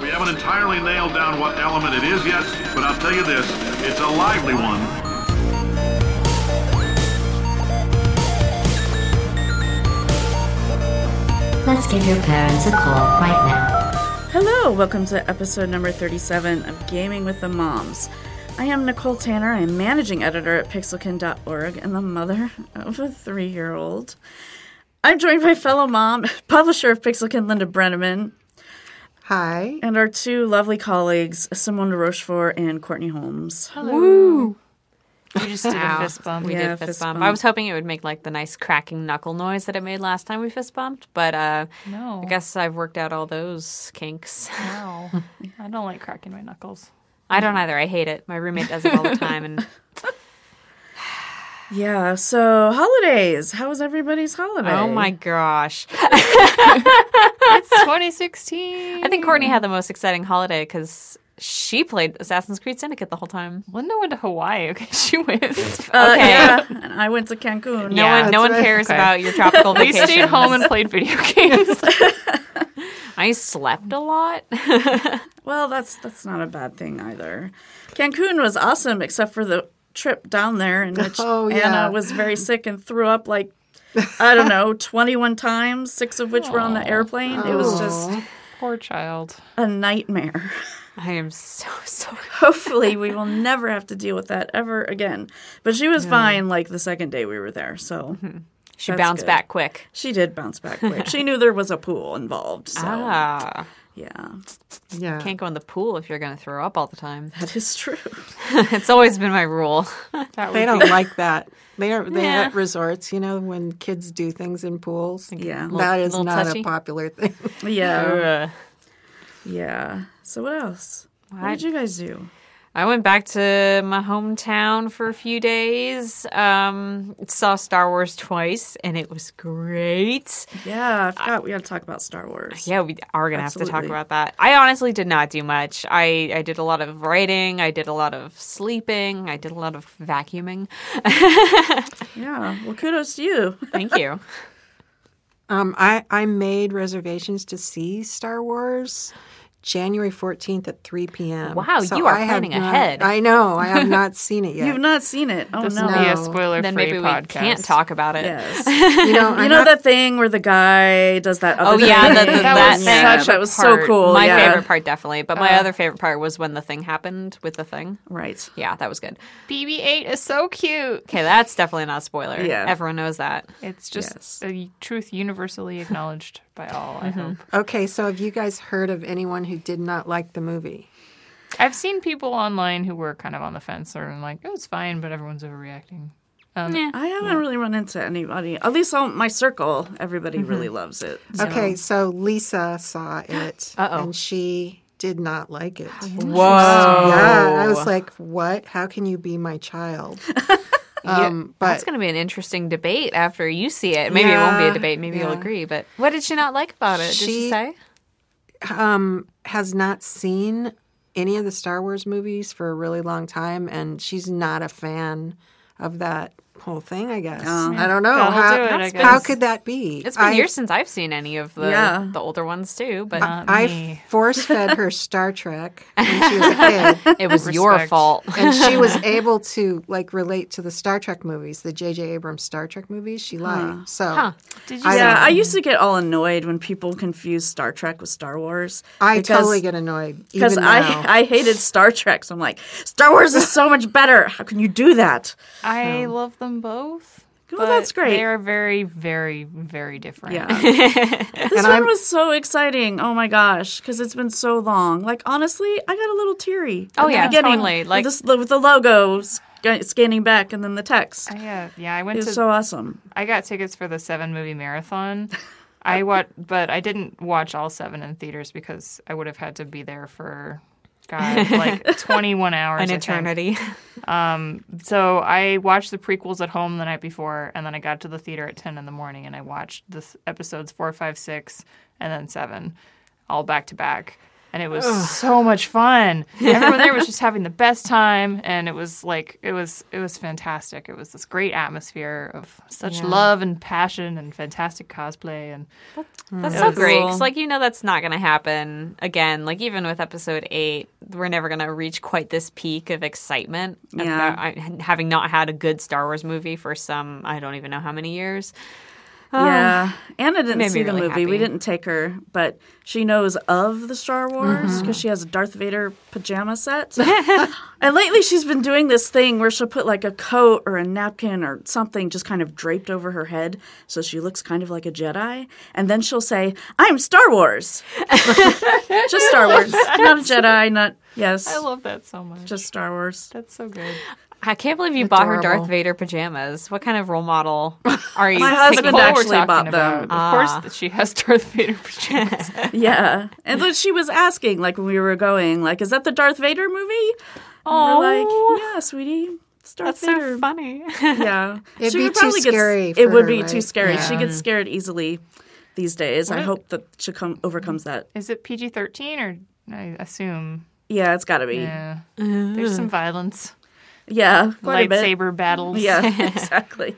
We haven't entirely nailed down what element it is yet, but I'll tell you this, it's a lively one. Let's give your parents a call right now. Hello, welcome to episode number 37 of Gaming with the Moms. I am Nicole Tanner. I am managing editor at pixelkin.org and the mother of a three year old. I'm joined by fellow mom, publisher of Pixelkin, Linda Brenneman, Hi. and our two lovely colleagues, Simone de Rochefort and Courtney Holmes. Woo! We just did Ow. a fist bump. We Yeah, did fist, fist bump. bump. I was hoping it would make like the nice cracking knuckle noise that it made last time we fist bumped, but uh, No. I guess I've worked out all those kinks. Wow. I don't like cracking my knuckles. I don't either. I hate it. My roommate does it all the time, and Yeah, so holidays. How was everybody's holiday? oh my gosh, It's 2016. I think Courtney had the most exciting holiday because she played Assassin's Creed Syndicate the whole time. Linda went to Hawaii. Okay, she went. Uh, Okay. Yeah, and I went to Cancun. No Yeah, one, no one that's right. cares Okay. about your tropical we vacation. stayed home and played video games. I slept a lot. Well, that's that's not a bad thing either. Cancun was awesome, except for the trip down there in which Oh, yeah. Anna was very sick and threw up like I don't know, twenty one times, six of which were on the airplane. It was just Poor child. a nightmare. I am so so. Hopefully, we will never have to deal with that ever again. But she was fine like the second day we were there, so She bounced good. back quick. she did bounce back quick. she knew there was a pool involved, so Ah, yeah, Yeah. can't go in the pool if you're going to throw up all the time. that is true. it's always been my rule. They don't like that. They are they Yeah. at resorts, you know, when kids do things in pools. Yeah, that is little not touchy? a popular thing. yeah, Ugh. yeah. So what else? What I- did you guys do? I went back to my hometown for a few days. Um, saw Star Wars twice, and it was great. Yeah, I forgot we got to talk about Star Wars. Yeah, we are gonna have to talk about that. I honestly did not do much. I I did a lot of writing. I did a lot of sleeping. I did a lot of vacuuming. Yeah. Well, kudos to you. Thank you. Um, I I made reservations to see Star Wars. January 14th at 3 p.m. Wow, you are I planning not- ahead. I know. I have not seen it yet. You've not seen it. Oh This no. will be a spoiler then free maybe we podcast. can't talk about it. Yes. you know, you know not- that thing where the guy does that Oh other yeah, the, the, That that, was thing. such that a was so cool. My yeah. favorite part, definitely. But my uh. other favorite part was when the thing happened with the thing. Right. Yeah, that was good. BB-8 is so cute. Okay, that's definitely not a spoiler. Yeah. Everyone knows that. It's just Yes. a truth universally acknowledged by all. Mm-hmm. I hope. Okay, so have you guys heard of anyone who did not like the movie? I've seen people online who were kind of on the fence or like, oh, it's fine, but everyone's overreacting. Um, I haven't really run into anybody. At least on my circle, everybody really loves it. So. Okay, so Lisa saw it and she did not like it. Whoa. Yeah, I was like, "What? How can you be my child?" um, but That's going to be an interesting debate after you see it. Maybe it won't be a debate. Maybe you'll agree. But what did she not like about it? Did she She- say? um, has not seen any of the Star Wars movies for a really long time, and she's not a fan of that whole thing. I guess oh, I don't know how. do it, I how could that be? It's been I, years since I've seen any of the Yeah. the older ones too. But Not I force fed her Star Trek when she was a kid. it was your fault. and she was able to like relate to the Star Trek movies, the J.J. Abrams Star Trek movies. She liked so. Huh. Did you I Yeah, don't I used to get all annoyed when people confuse Star Trek with Star Wars. I because- totally get annoyed because I. I hated Star Trek. So I'm like, Star Wars is so much better. How can you do that? I love them both. Well, but that's great. They are very, very, very different. Yeah. this And one I'm- was so exciting. Oh my gosh, because it's been so long. Like honestly, I got a little teary. Oh, at the yeah, beginning totally. with Like- this- with the logos scanning back and then the text. I, uh, yeah, I It went was to. so awesome. I got tickets for the seven movie marathon. I watched, but I didn't watch all seven in theaters because I would have had to be there for, God, like twenty one hours. An eternity. Um, so I watched the prequels at home the night before, and then I got to the theater at ten in the morning, and I watched the th- episodes four, five, six, and then seven, all back to back. And it was so much fun. Everyone there was just having the best time, and it was like it was it was fantastic. It was this great atmosphere of such Yeah. love and passion and fantastic cosplay, and mm. That's It so was great. cool. 'cause, like you know that's not going to happen again. Like even with episode eight, we're never going to reach quite this peak of excitement. Yeah. About, I, having not had a good Star Wars movie for some, I don't even know how many years. Yeah, Anna didn't see the really movie. We didn't take her, but she knows of the Star Wars because Mm-hmm. she has a Darth Vader pajama set. and lately, she's been doing this thing where she'll put like a coat or a napkin or something just kind of draped over her head, so she looks kind of like a Jedi. And then she'll say, "I'm Star Wars," just Star Wars, not a Jedi, not yes, I love that so much. just Star Wars. That's so good. I can't believe you bought her Darth Vader pajamas. What kind of role model are you? My husband actually talking bought about. them. Of course, ah. that she has Darth Vader pajamas. Yeah, and then she was asking, like when we were going, like, "Is that the Darth Vader movie?" Oh, like, "Yeah, sweetie, Darth That's Vader." so funny. Yeah, It'd She be would too probably get- scary It would her, be right? too scary. She gets scared easily these days. I hope that she come overcomes that. Is it PG thirteen or I assume? Yeah, it's got to be. Yeah, there's some violence, Yeah, quite a bit. lightsaber battles. Yeah, exactly.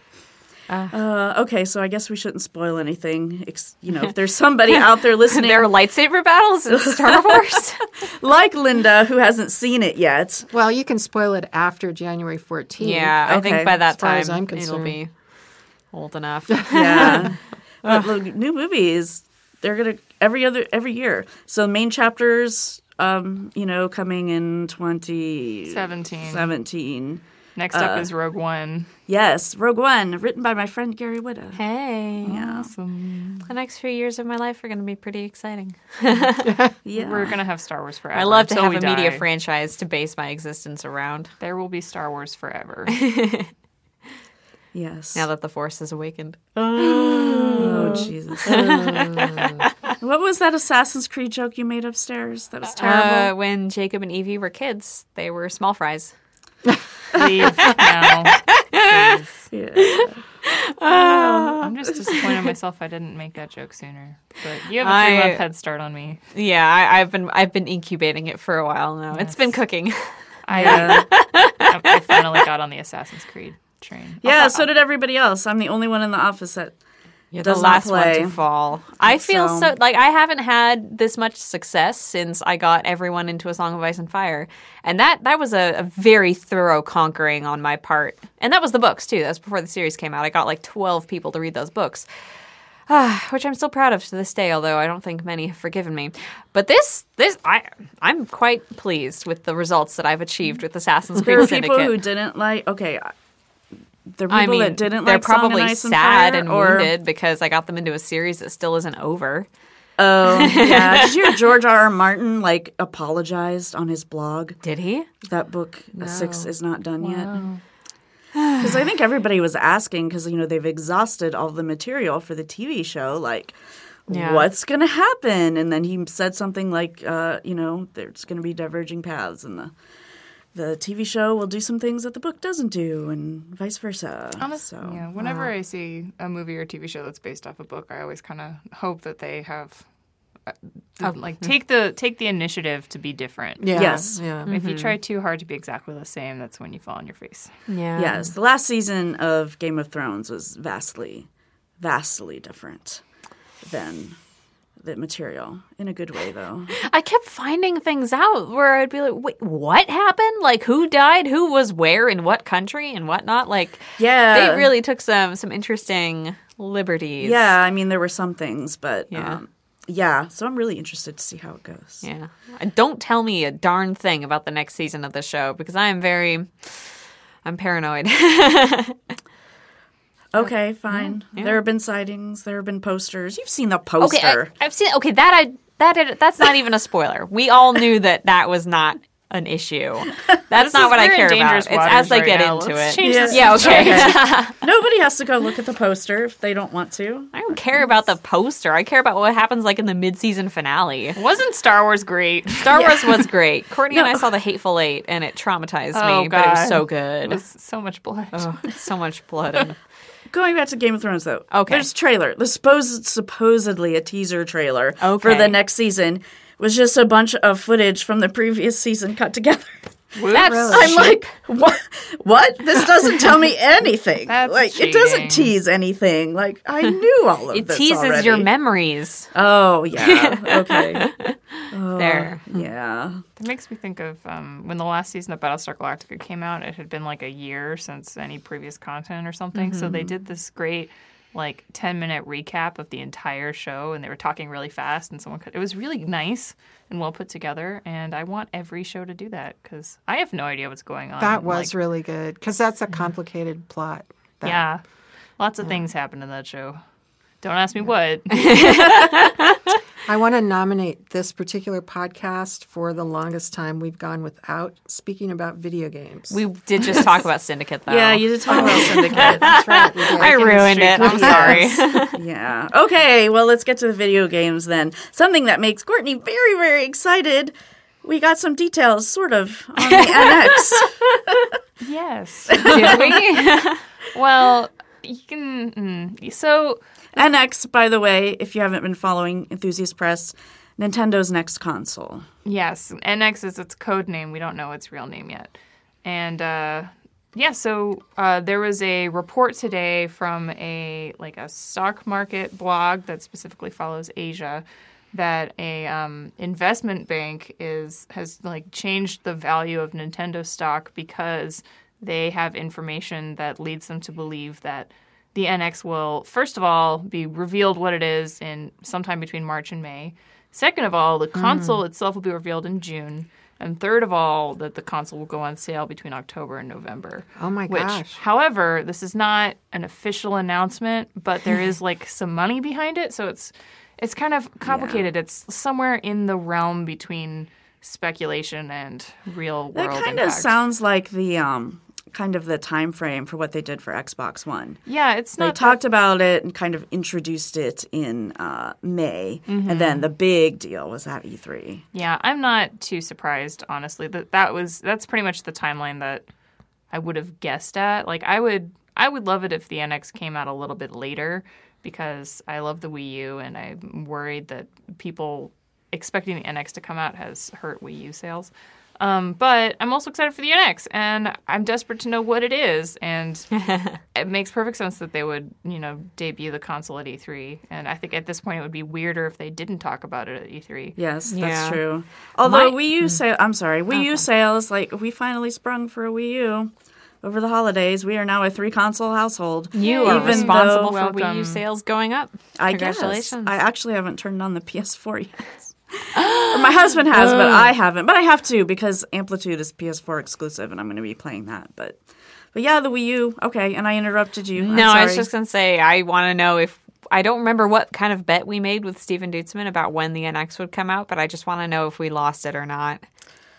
Uh, okay, so I guess we shouldn't spoil anything. Ex- You know, if there's somebody out there listening, there are lightsaber battles in Star Wars. like Linda, who hasn't seen it yet, Well, you can spoil it after January 14th. yeah, I think by that as far time as I'm it'll concerned. be old enough. Yeah. but look, new movies, they're gonna every other every year. So main chapters, um, you know, coming in twenty Seventeen. seventeen. Next up is Rogue One. Yes, Rogue One, written by my friend Gary Whitta. hey, Awesome. the next few years of my life are going to be pretty exciting. Yeah. We're gonna have Star Wars forever. I love to have we a media franchise to base my existence around. There will be Star Wars forever. yes. Now that the Force has awakened. oh Jesus. what was that Assassin's Creed joke you made upstairs? That was Uh, terrible. when Jacob and Evie were kids, they were small fries. Leave now. Please. yeah. Um, oh. I'm just disappointed in myself I didn't make that joke sooner. But you have a three month head start on me. Yeah, I, I've been I've been incubating it for a while now. It's been cooking. I, Yeah. Uh, I, I finally got on the Assassin's Creed train. yeah, uh-huh. so did everybody else. I'm the only one in the office that You're the last one to fall. I feel so. so. like I haven't had this much success since I got everyone into a Song of Ice and Fire, and that that was a, a very thorough conquering on my part. And that was the books too. That was before the series came out. I got like twelve people to read those books. Which I'm still proud of to this day, although I don't think many have forgiven me. But this, this, I, I'm quite pleased with the results that I've achieved with Assassin's there Creed are people who didn't like. Okay, I- people I mean, that didn't they're like and probably and sad Fire, and or, wounded because I got them into a series that still isn't over. Oh, yeah. Did you hear George R. R. Martin like apologized on his blog? Did he? That book uh, six is not done yet. Because I think everybody was asking because you know they've exhausted all the material for the TV show. Like, Yeah. what's going to happen? And then he said something like, uh, you know, there's going to be diverging paths, in the the TV show will do some things that the book doesn't do, and vice versa. Honestly, so yeah. Whenever uh, I see a movie or TV show that's based off a book, I always kind of hope that they have, uh, the- oh, like, hmm. take the take the initiative to be different. Yeah. Yes. Yeah. If you mm-hmm. try too hard to be exactly the same, that's when you fall on your face. Yeah. Yes, the last season of Game of Thrones was vastly, vastly different than the material in a good way, though. I kept finding things out where I'd be like, wait, what happened? Like, who died? Who was where in what country and whatnot? Like, Yeah, they really took some some interesting liberties. Yeah, I mean there were some things, but Yeah. um, yeah. So I'm really interested to see how it goes. Yeah. Don't tell me a darn thing about the next season of the show because I am very, I'm paranoid. Okay, fine. There have been sightings. There have been posters. You've seen the poster. okay, poster. I, have seen. Okay, that I that I, that's not even a spoiler. We all knew that that was not an issue. That's not is- what I care about. It's as waters they right get now. into Let's it. change this yeah. Okay. Nobody has to go look at the poster if they don't want to. I don't care about the poster. I care about what happens like in the mid-season finale. Wasn't Star Wars great? Star Wars was great. Courtney and I saw The Hateful Eight, and it traumatized Oh, me, but it was God. so It good. was so much blood. Oh, so much blood. And, Going back to Game of Thrones, though. Okay. There's trailer. The supposed supposedly a teaser trailer for the next season, was just a bunch of footage from the previous season cut together. That's I'm like, what? What? This doesn't tell me anything. That's like, it doesn't tease anything. Like, I knew all of it this teases already. your memories. Oh yeah. Okay. there. yeah. It makes me think of um, when the last season of Battlestar Galactica came out. It had been like a year since any previous content or something. So they did this great, like, ten minute recap of the entire show, and they were talking really fast, and someone could. It was really nice and well put together. And I want every show to do that because I have no idea what's going on. That was Like, really good because that's a mm-hmm. complicated plot. That- yeah, lots of things happened in that show. Don't ask me what. I want to nominate this particular podcast for the longest time we've gone without speaking about video games. We did just talk about Syndicate, though. Yeah, you did talk about Syndicate. That's right. we. I ruined it. I'm sorry. yeah. Okay, well, let's get to the video games then. Something that makes Courtney very, very excited. We got some details, sort of, on the NX. yes. Did we? Well, you can. Mm, so NX, by the way, if you haven't been following Enthusiast Press, Nintendo's next console. Yes, NX is its code name. We don't know its real name yet. And uh, yeah, so uh, there was a report today from a like a stock market blog that specifically follows Asia that a um, investment bank is has like changed the value of Nintendo stock because they have information that leads them to believe that the NX will first of all be revealed what it is in sometime between March and May. Second of all, the console itself will be revealed in June. And third of all, that the console will go on sale between October and November. Oh my Which, gosh. however, this is not an official announcement, but there is like some money behind it, so it's it's kind of complicated. It's somewhere in the realm between speculation and real world. That kind of sounds like the um, kind of the time frame for what they did for Xbox One. yeah, it's not. They talked about it and kind of introduced it in uh, May, Mm-hmm. and then the big deal was at E E3. Yeah, I'm not too surprised, honestly. That that was that's pretty much the timeline that I would have guessed at. Like I would I would love it if the NX came out a little bit later because I love the Wii U and I'm worried that people expecting the NX to come out has hurt Wii U sales. Um, but I'm also excited for the NX, and I'm desperate to know what it is. And it makes perfect sense that they would, you know, debut the console at E3. And I think at this point it would be weirder if they didn't talk about it at E E3. Yes, that's Yeah. true. Although My- Wii U sale, I'm sorry, Wii U sales, like we finally sprung for a Wii U over the holidays. We are now a three console household. You are Even responsible though- for Wii. U sales going up. I guess. Congratulations. I actually haven't turned on the PS4 yet. Or my husband has, but I haven't. But I have to because Amplitude is PS4 exclusive, and I'm going to be playing that. But, but yeah, the Wii U. Okay, and I interrupted you. No, I was just going to say, I want to know if. I don't remember what kind of bet we made with Steven Dutzman about when the NX would come out, but I just want to know if we lost it or not.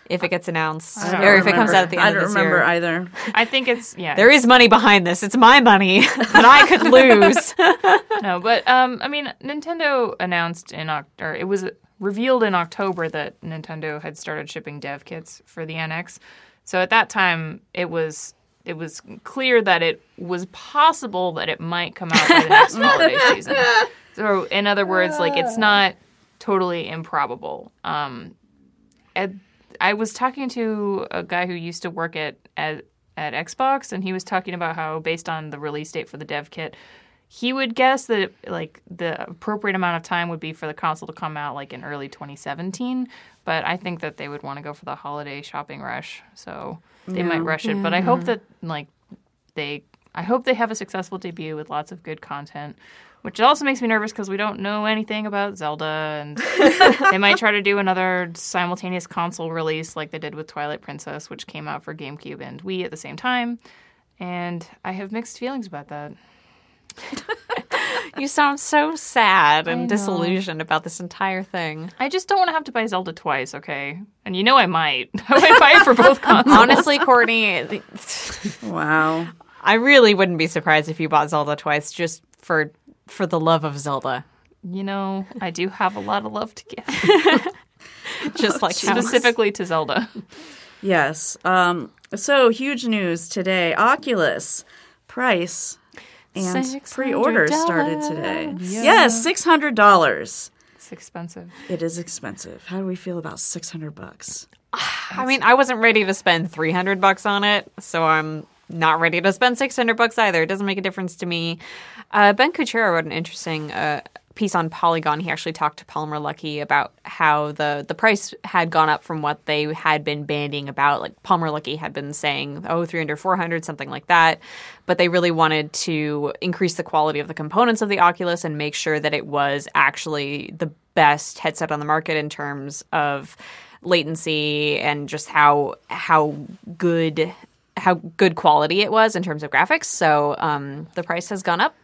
If it gets announced, I don't or if it comes out at the end I of don't this remember year. either. I think it's yeah. There is money behind this. It's my money that I could lose. no, but um, I mean, Nintendo announced in October. it was revealed in October that Nintendo had started shipping dev kits for the NX. So at that time, it was it was clear that it was possible that it might come out by the next holiday season. So in other words, like it's not totally improbable. Um, at, I was talking to a guy who used to work at, at at Xbox, and he was talking about how based on the release date for the dev kit, he would guess that like the appropriate amount of time would be for the console to come out like in early 2017. But I think that they would want to go for the holiday shopping rush, so they might rush it. But I hope that like they, I hope they have a successful debut with lots of good content. Which also makes me nervous because we don't know anything about Zelda, and they might try to do another simultaneous console release like they did with Twilight Princess, which came out for GameCube and Wii at the same time. And I have mixed feelings about that. You sound so sad and disillusioned about this entire thing. I just don't want to have to buy Zelda twice, okay? And you know I might. I might buy it for both consoles. Honestly, Courtney, Wow. I really wouldn't be surprised if you bought Zelda twice just for for the love of Zelda. You know, I do have a lot of love to give, Just like how- specifically to Zelda. Yes. Um, so huge news today. Oculus price and $600. pre-order started today. Yes, six hundred dollars. It's expensive. It is expensive. How do we feel about 600 bucks? I mean, I wasn't ready to spend 300 bucks on it, so I'm not ready to spend 600 bucks either. It doesn't make a difference to me. Uh, ben Kuchera wrote an interesting uh, piece on Polygon. He actually talked to Palmer Luckey about how the the price had gone up from what they had been banding about. Like Palmer Luckey had been saying, oh, 300, 400, something like that. But they really wanted to increase the quality of the components of the Oculus and make sure that it was actually the best headset on the market in terms of latency and just how how good how good quality it was in terms of graphics. So um, the price has gone up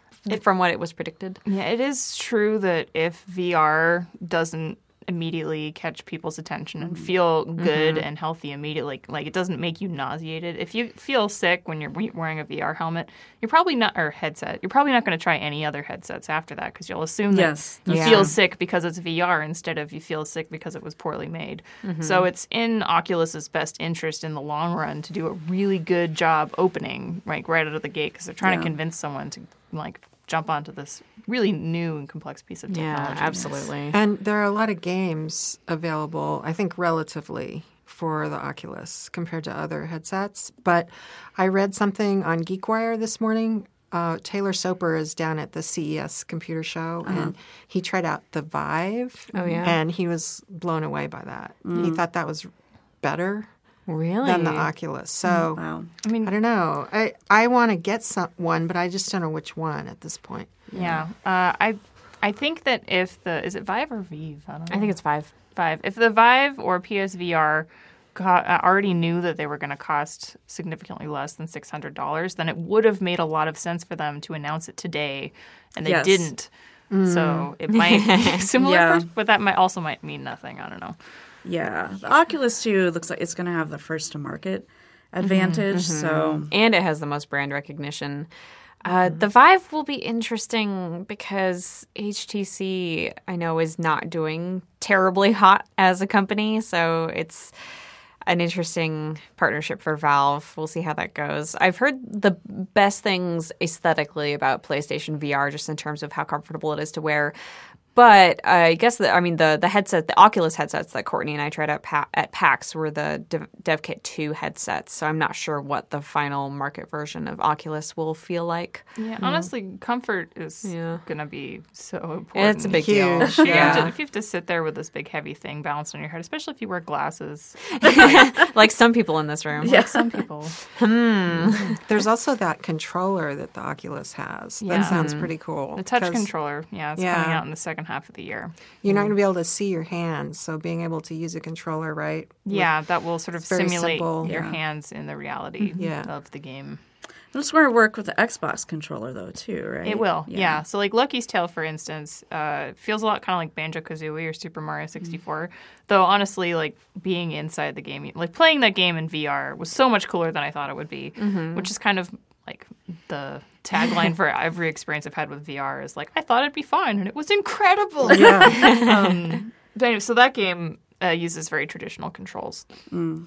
from what it was predicted. Yeah, it is true that if VR doesn't immediately catch people's attention and mm-hmm. feel good mm-hmm. and healthy immediately, like it doesn't make you nauseated. If you feel sick when you're wearing a VR helmet, you're probably not or headset. You're probably not going to try any other headsets after that because you'll assume that Yes, you Yeah. feel sick because it's VR instead of you feel sick because it was poorly made. Mm-hmm. So it's in Oculus's best interest in the long run to do a really good job opening like right out of the gate because they're trying to convince someone to like jump onto this really new and complex piece of technology. Yeah, absolutely. And there are a lot of games available, I think, relatively for the Oculus compared to other headsets. But I read something on GeekWire this morning. Uh, Taylor Soper is down at the CES computer show, and he tried out the Vive. Oh, yeah? And he was blown away by that. He thought that was better Really? than the Oculus. So Wow. I mean, I don't know. I, I want to get some, one, but I just don't know which one at this point. yeah. Uh, I I think that if the is it Vive or Vive? I don't know. I think it's five. Vive. If the Vive or PSVR co- uh, already knew that they were going to cost significantly less than six hundred dollars, then it would have made a lot of sense for them to announce it today, and they Yes. didn't. So it might be similar, Yeah. but that might also might mean nothing. I don't know. Yeah. The Oculus 2 looks like it's going to have the first to market advantage. So, and it has the most brand recognition. Uh, the Vive will be interesting because HTC, I know, is not doing terribly hot as a company. So it's an interesting partnership for Valve. We'll see how that goes. I've heard the best things aesthetically about PlayStation VR, just in terms of how comfortable it is to wear. But I guess the, I mean the the headset, the Oculus headsets that Courtney and I tried out pa- at PAX were the Dev- DevKit 2 headsets. So I'm not sure what the final market version of Oculus will feel like. Yeah, hmm. honestly, comfort is Yeah. going to be so important. It's a big Huge. deal. If you, have Yeah. to, if you have to sit there with this big heavy thing balanced on your head, especially if you wear glasses, like some people in this room. like some people. Hmm. hmm. There's also that controller that the Oculus has. Yeah. That sounds hmm. pretty cool. The touch 'cause controller, yeah, it's Yeah. coming out in the second half of the year. You're not mm. going to be able to see your hands, so being able to use a controller, right? Yeah, that will sort of simulate simple. your Yeah. hands in the reality mm-hmm. Yeah. of the game. it's going to work with the Xbox controller, though, too, right? It will, yeah. So, like Lucky's Tale, for instance, uh, feels a lot kind of like Banjo Kazooie or Super Mario mm. 64. Though, honestly, like being inside the game, like playing that game in VR was so much cooler than I thought it would be, mm-hmm. which is kind of like the tagline for every experience I've had with VR is like, I thought it'd be fine and it was incredible. um, but anyway, so that game uh, uses very traditional controls,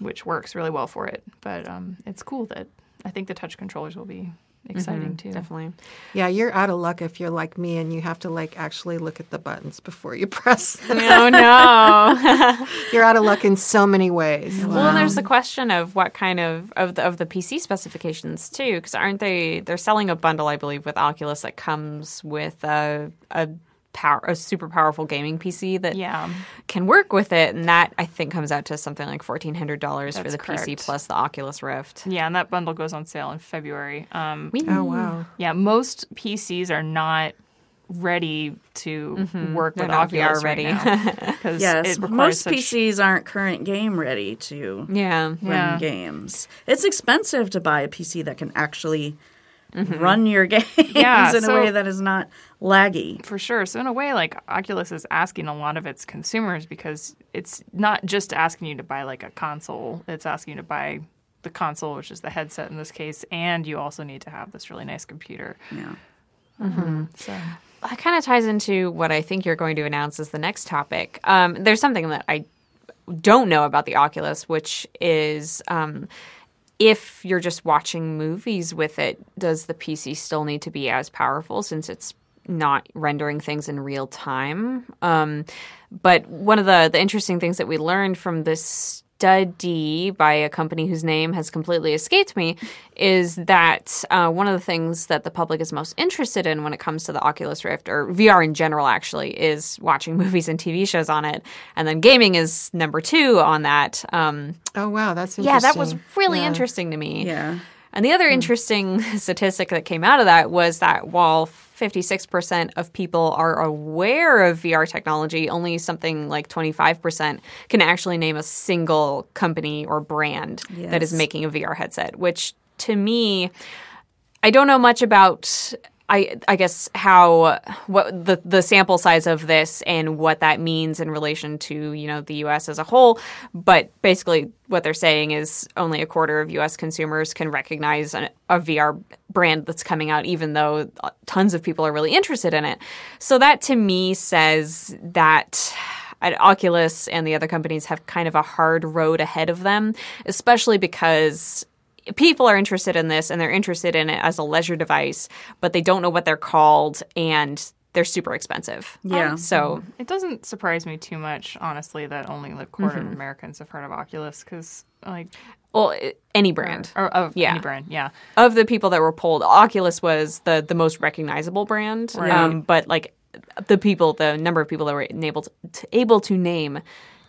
which works really well for it. But um, it's cool that I think the touch controllers will be exciting mm-hmm. too. Definitely. Yeah, you're out of luck if you're like me and you have to like actually look at the buttons before you press them. Oh no. You're out of luck in so many ways. Well, and there's the question of what kind of of the, of the PC specifications too, because aren't they? They're selling a bundle, I believe, with Oculus that comes with a a power a super powerful gaming PC that Yeah. can work with it, and that I think comes out to something like fourteen hundred dollars for That's the PC plus the Oculus Rift. Yeah, and that bundle goes on sale in February. Um, Oh wow. yeah, most PCs are not ready to work They're with Oculus VR right ready. now because Yes, it most such, PCs aren't current game ready to Yeah. run Yeah. games. It's expensive to buy a PC that can actually run your games Yeah, in so- a way that is not laggy. for sure. So in a way, like Oculus is asking a lot of its consumers because it's not just asking you to buy like a console; it's asking you to buy the console, which is the headset in this case, and you also need to have this really nice computer. Yeah. So that kind of ties into what I think you're going to announce as the next topic. Um, there's something that I don't know about the Oculus, which is um, if you're just watching movies with it, does the PC still need to be as powerful since it's not rendering things in real time. Um, but one of the the interesting things that we learned from this study by a company whose name has completely escaped me is that uh, one of the things that the public is most interested in when it comes to the Oculus Rift or VR in general, actually, is watching movies and TV shows on it, and then gaming is number two on that. Um, Oh wow, that's yeah, that was really Yeah. interesting to me. Yeah. And the other interesting statistic that came out of that was that while 56% of people are aware of VR technology, only something like 25% can actually name a single company or brand that is making a VR headset, which to me, I don't know much about. I, I guess how what the the sample size of this and what that means in relation to you know the U.S. as a whole, but basically what they're saying is only a quarter of U.S. consumers can recognize an, a VR brand that's coming out, even though uh, tons of people are really interested in it. So that to me says that at Oculus and the other companies have kind of a hard road ahead of them, especially because people are interested in this and they're interested in it as a leisure device, but they don't know what they're called and they're super expensive. Yeah. So It doesn't surprise me too much, honestly, that only like a quarter Mm-hmm. of Americans have heard of Oculus because, like, well, any brand. or of Yeah. any brand, yeah. Of the people that were polled, Oculus was the the most recognizable brand. Um, but like the people, the number of people that were able to, to able to name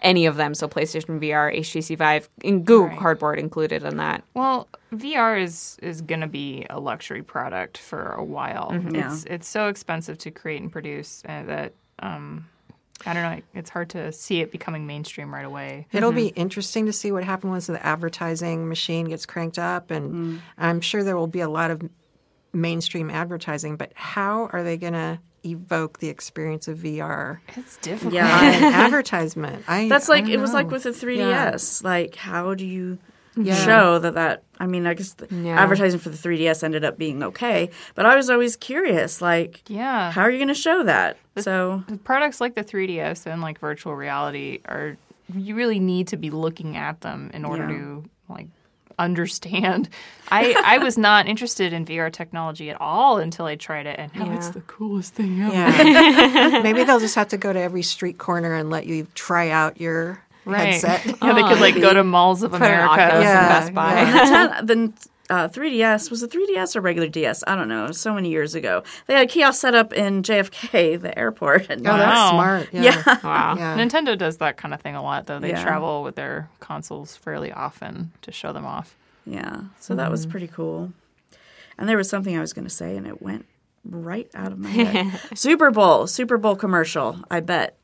any of them, so PlayStation VR, HTC Vive, and Google Right. Cardboard included in that. Well, VR is is going to be a luxury product for a while. Mm-hmm. It's it's so expensive to create and produce uh, that um, I don't know. It's hard to see it becoming mainstream right away. It'll be interesting to see what happens once the advertising machine gets cranked up, and I'm sure there will be a lot of mainstream advertising. But how are they going to evoke the experience of VR It's difficult. Yeah. an advertisement? I, That's like don't it was like with the 3DS. Like, how do you Yeah. show that that? I mean, I guess the Yeah. advertising for the 3DS ended up being okay, but I was always curious, like, Yeah. how are you going to show that? So products like the 3DS and like virtual reality are you really need to be looking at them in order Yeah. to like understand. I I was not interested in VR technology at all until I tried it and now it's the coolest thing ever. Yeah. Maybe they'll just have to go to every street corner and let you try out your Right. headset. Yeah, they could like oh, go to malls of Put America. Oculus in Yeah, Best Buy. yeah. the, ten, the uh, 3DS was a 3DS or regular DS? I don't know. So many years ago, they had a kiosk set up in JFK, the airport. And Oh, that's smart. Yeah. yeah, Wow. Yeah. Nintendo does that kind of thing a lot, though. They Yeah. travel with their consoles fairly often to show them off. yeah. So that was pretty cool. And there was something I was going to say, and it went right out of my head. Super Bowl, Super Bowl commercial. I bet.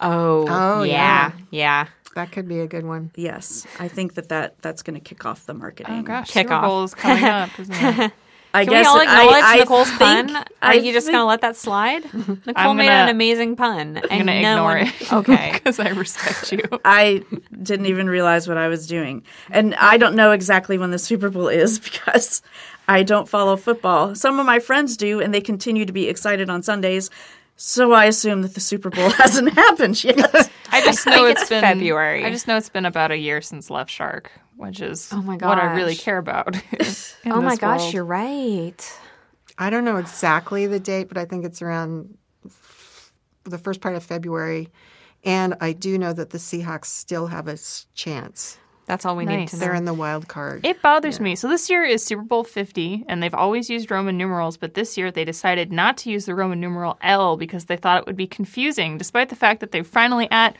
Oh, Oh, yeah. yeah. Yeah. That could be a good one. Yes, I think that, that that's going to kick off the marketing. Oh gosh, Kick Super off. Bowl is coming up, isn't it? I Can guess we all I- acknowledge I Nicole's think- pun? Are you just going to let that slide? Nicole I'm made an amazing pun. I'm gonna no ignore one- it. Okay. because I respect you. I didn't even realize what I was doing. And I don't know exactly when the Super Bowl is because I don't follow football. Some of my friends do, and they continue to be excited on Sundays. So I assume that the Super Bowl hasn't happened yet. I just know it's it's been February. I just know it's been about a year since Left Shark, which is Oh my what I really care about. in Oh my gosh, world. you're right. I don't know exactly the date, but I think it's around the first part of February. And I do know that the Seahawks still have a chance. That's all we need Nice. to They're in the wild card. It bothers me. So this year is Super Bowl 50, and they've always used Roman numerals, but this year they decided not to use the Roman numeral L because they thought it would be confusing, despite the fact that they're finally at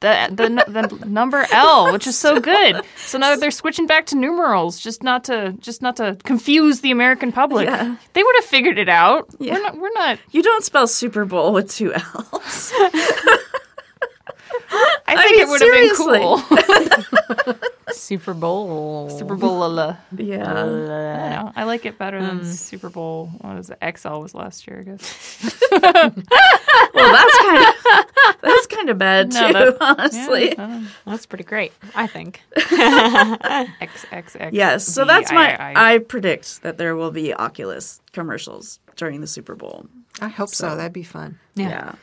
the the, the number L, which is so good. So now that they're switching back to numerals, just not to just not to confuse the American public. Yeah. They would have figured it out. We're not. We're not. you don't spell Super Bowl with two L's. I think mean, it would have been cool. Super Bowl. Super Bowl. la, la. Yeah. I know. I like it better Um, than Super Bowl. What was it? XL was last year, I guess. Well, that's kind of that's kind of bad too, that- honestly. That's pretty great, I think. XXX. Yes, so that's my. I, I predict that there will be Oculus commercials during the Super Bowl. I hope so. That'd be fun. Yeah.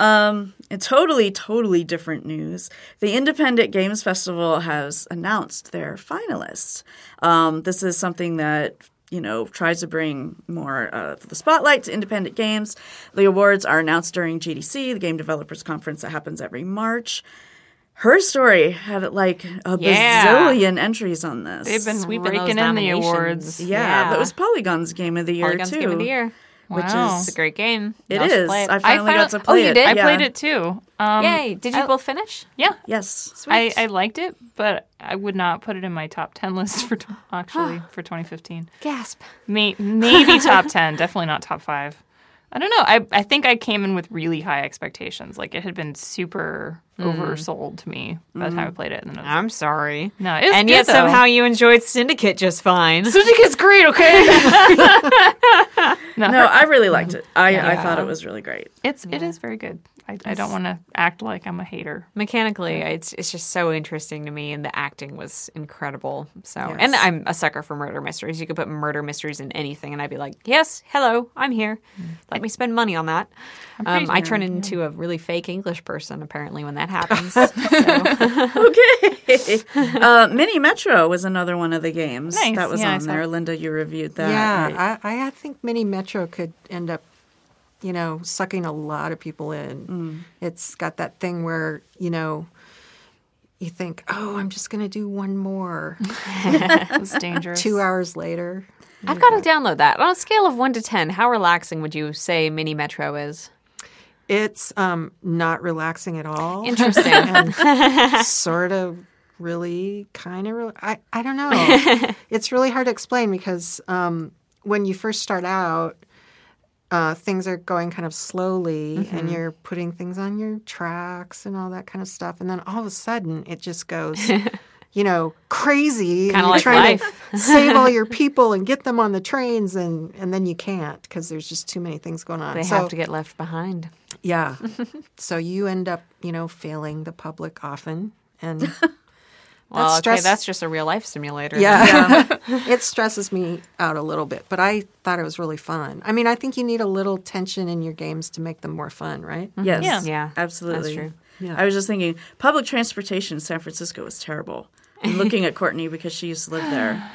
Um, in totally, totally different news, the Independent Games Festival has announced their finalists. Um, this is something that you know, tries to bring more uh, the spotlight to independent games. The awards are announced during GDC, the Game Developers Conference that happens every March. Her story had like a Yeah. bazillion entries on this. They've been Sweeping raking those in the awards. yeah, Yeah. but it was Polygon's Game of the Year Polygon's too. Game of the Year. Which Wow. is It's a great game. It is. Y'all should is. play it. I finally got to Oh, play you it. did? I Yeah. played it too. Um, Yay! Did you I- both finish? Yeah. Yes. I, I liked it, but I would not put it in my top 10 list for tw- actually for 2015. Gasp. May- maybe top 10, definitely not top 5. I don't know. I, I think I came in with really high expectations. Like it had been super mm. oversold to me by the time I mm. played it. And then it was, I'm sorry. no, it's and good, yet though. somehow you enjoyed Syndicate just fine. Syndicate great, okay? no, No, I really liked it. I, I thought it was really great. it's it is very good. I, I don't want to act like I'm a hater. Mechanically, it's it's just so interesting to me, and the acting was incredible. So, Yes. and I'm a sucker for murder mysteries. You could put murder mysteries in anything, and I'd be like, "Yes, hello, I'm here. Let me spend money on that." Um, I turn into a really fake English person apparently when that happens. Okay. uh, Mini Metro was another one of the games Nice. that was Yeah, on there. Linda, you reviewed that. yeah, right? I, I think Mini Metro could end up, you know, sucking a lot of people in. Mm. It's got that thing where, you know, you think, oh, I'm just going to do one more. It was dangerous. Two hours later. I've got to download that. On a scale of one to ten, how relaxing would you say Mini Metro is? It's um, not relaxing at all. Interesting. sort of really kind of re- I, I don't know it's really hard to explain because um, when you first start out uh, things are going kind of slowly and you're putting things on your tracks and all that kind of stuff and then all of a sudden it just goes you know crazy Kinda you're like trying life. to save all your people and get them on the trains and and then you can't because there's just too many things going on They so have to get left behind. yeah. so you end up, you know, failing the public often. And Well, okay, stress- that's just a real life simulator. yeah, it stresses me out a little bit, but I thought it was really fun. I mean, I think you need a little tension in your games to make them more fun, right? Mm-hmm. Yes. Yeah. Yeah, Absolutely. that's true. Yeah. I was just thinking, public transportation in San Francisco is terrible. I'm looking at Courtney because she used to live there.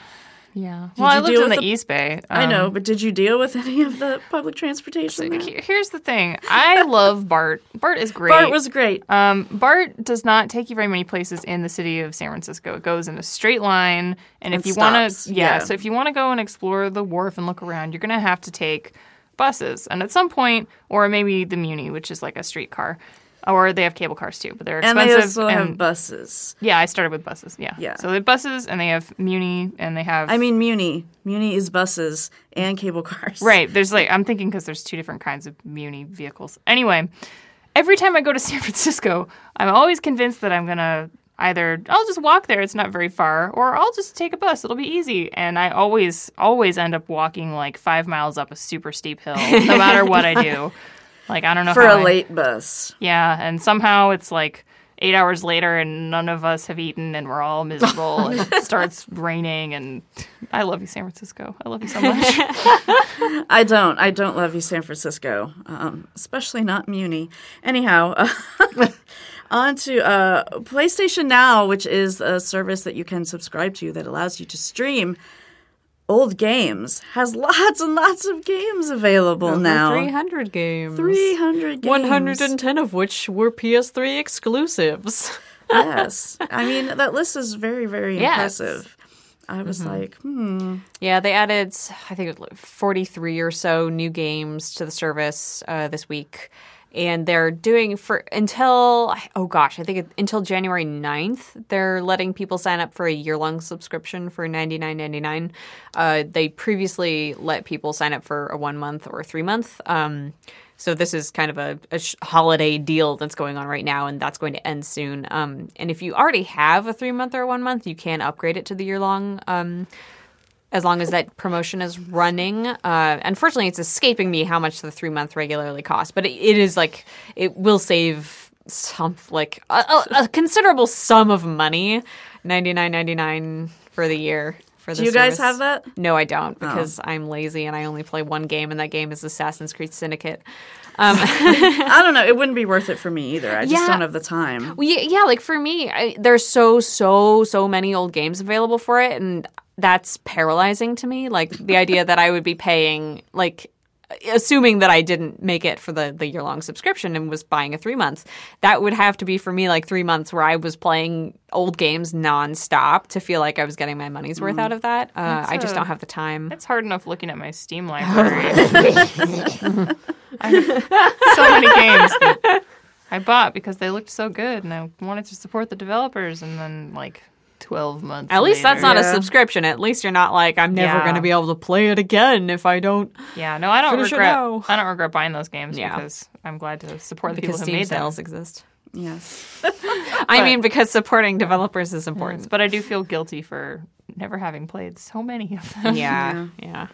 Yeah. Well, I you lived deal in the the- East Bay. I um, know, but did you deal with any of the public transportation? there? Here's the thing. I love Bart. Bart is great. Bart was great. Um, Bart does not take you very many places in the city of San Francisco. It goes in a straight line, and if you want to, yeah, yeah. So if you want to go and explore the wharf and look around, you're gonna have to take buses, and at some point, or maybe the Muni, which is like a streetcar, or they have cable cars too, but they're expensive. and they also have and- buses. yeah, I started with buses. Yeah, Yeah. So they have buses, and they have Muni, and they have. I mean, Muni. Muni is buses and cable cars. Right. There's like I'm thinking because there's two different kinds of Muni vehicles. Anyway, every time I go to San Francisco, I'm always convinced that I'm gonna either I'll just walk there, it's not very far, or I'll just take a bus, it'll be easy. And I always always end up walking like five miles up a super steep hill, no matter what I do. Like I don't know For a I- late bus. yeah, and somehow it's like eight hours later and none of us have eaten and we're all miserable and it starts raining and I love you, San Francisco. I love you so much. I don't. I don't love you, San Francisco, um, especially not Muni. Anyhow, on to uh, PlayStation Now, which is a service that you can subscribe to that allows you to stream old games, has lots and lots of games available now. 300 games. 300 games. 110 of which were PS3 exclusives. yes. I mean, that list is very, very Yes. impressive. I was like, hmm. Yeah, they added, I think, it was like 43 or so new games to the service uh, this week. And they're doing for until, oh gosh, I think it, until January 9th, they're letting people sign up for a year long subscription for $99.99. Uh, they previously let people sign up for a one month or three month. Um, so this is kind of a, a sh- holiday deal that's going on right now, and that's going to end soon. Um, and if you already have a three month or one month, you can upgrade it to the year long um, as long as that promotion is running. Uh, unfortunately, it's escaping me how much the three month regularly costs, but it, it is like it will save some like a, a, a considerable sum of money, ninety nine ninety nine for the year. For the Do you guys have that? No, I don't because I'm lazy and I only play one game, and that game is Assassin's Creed Syndicate. Um, I don't know. It wouldn't be worth it for me either. I just don't have the time. Well, yeah, yeah, like for me, I, there's so so so many old games available for it, and that's paralyzing to me. Like the idea that I would be paying like assuming that I didn't make it for the, the year long subscription and was buying a three months, that would have to be for me like three months where I was playing old games nonstop to feel like I was getting my money's worth out of that. Uh, I just a- don't have the time. It's hard enough looking at my Steam library. So many games that I bought because they looked so good and I wanted to support the developers and then like 12 months At least that's not a subscription. At least you're not like I'm never Yeah. going to be able to play it again if I don't Yeah, no, I don't Finish it regret. I don't regret buying those games Yeah. because I'm glad to support the because people who Steam made sales them. exist. Yes. I mean, because supporting developers is important. But I do feel guilty for never having played so many of them. Yeah, yeah.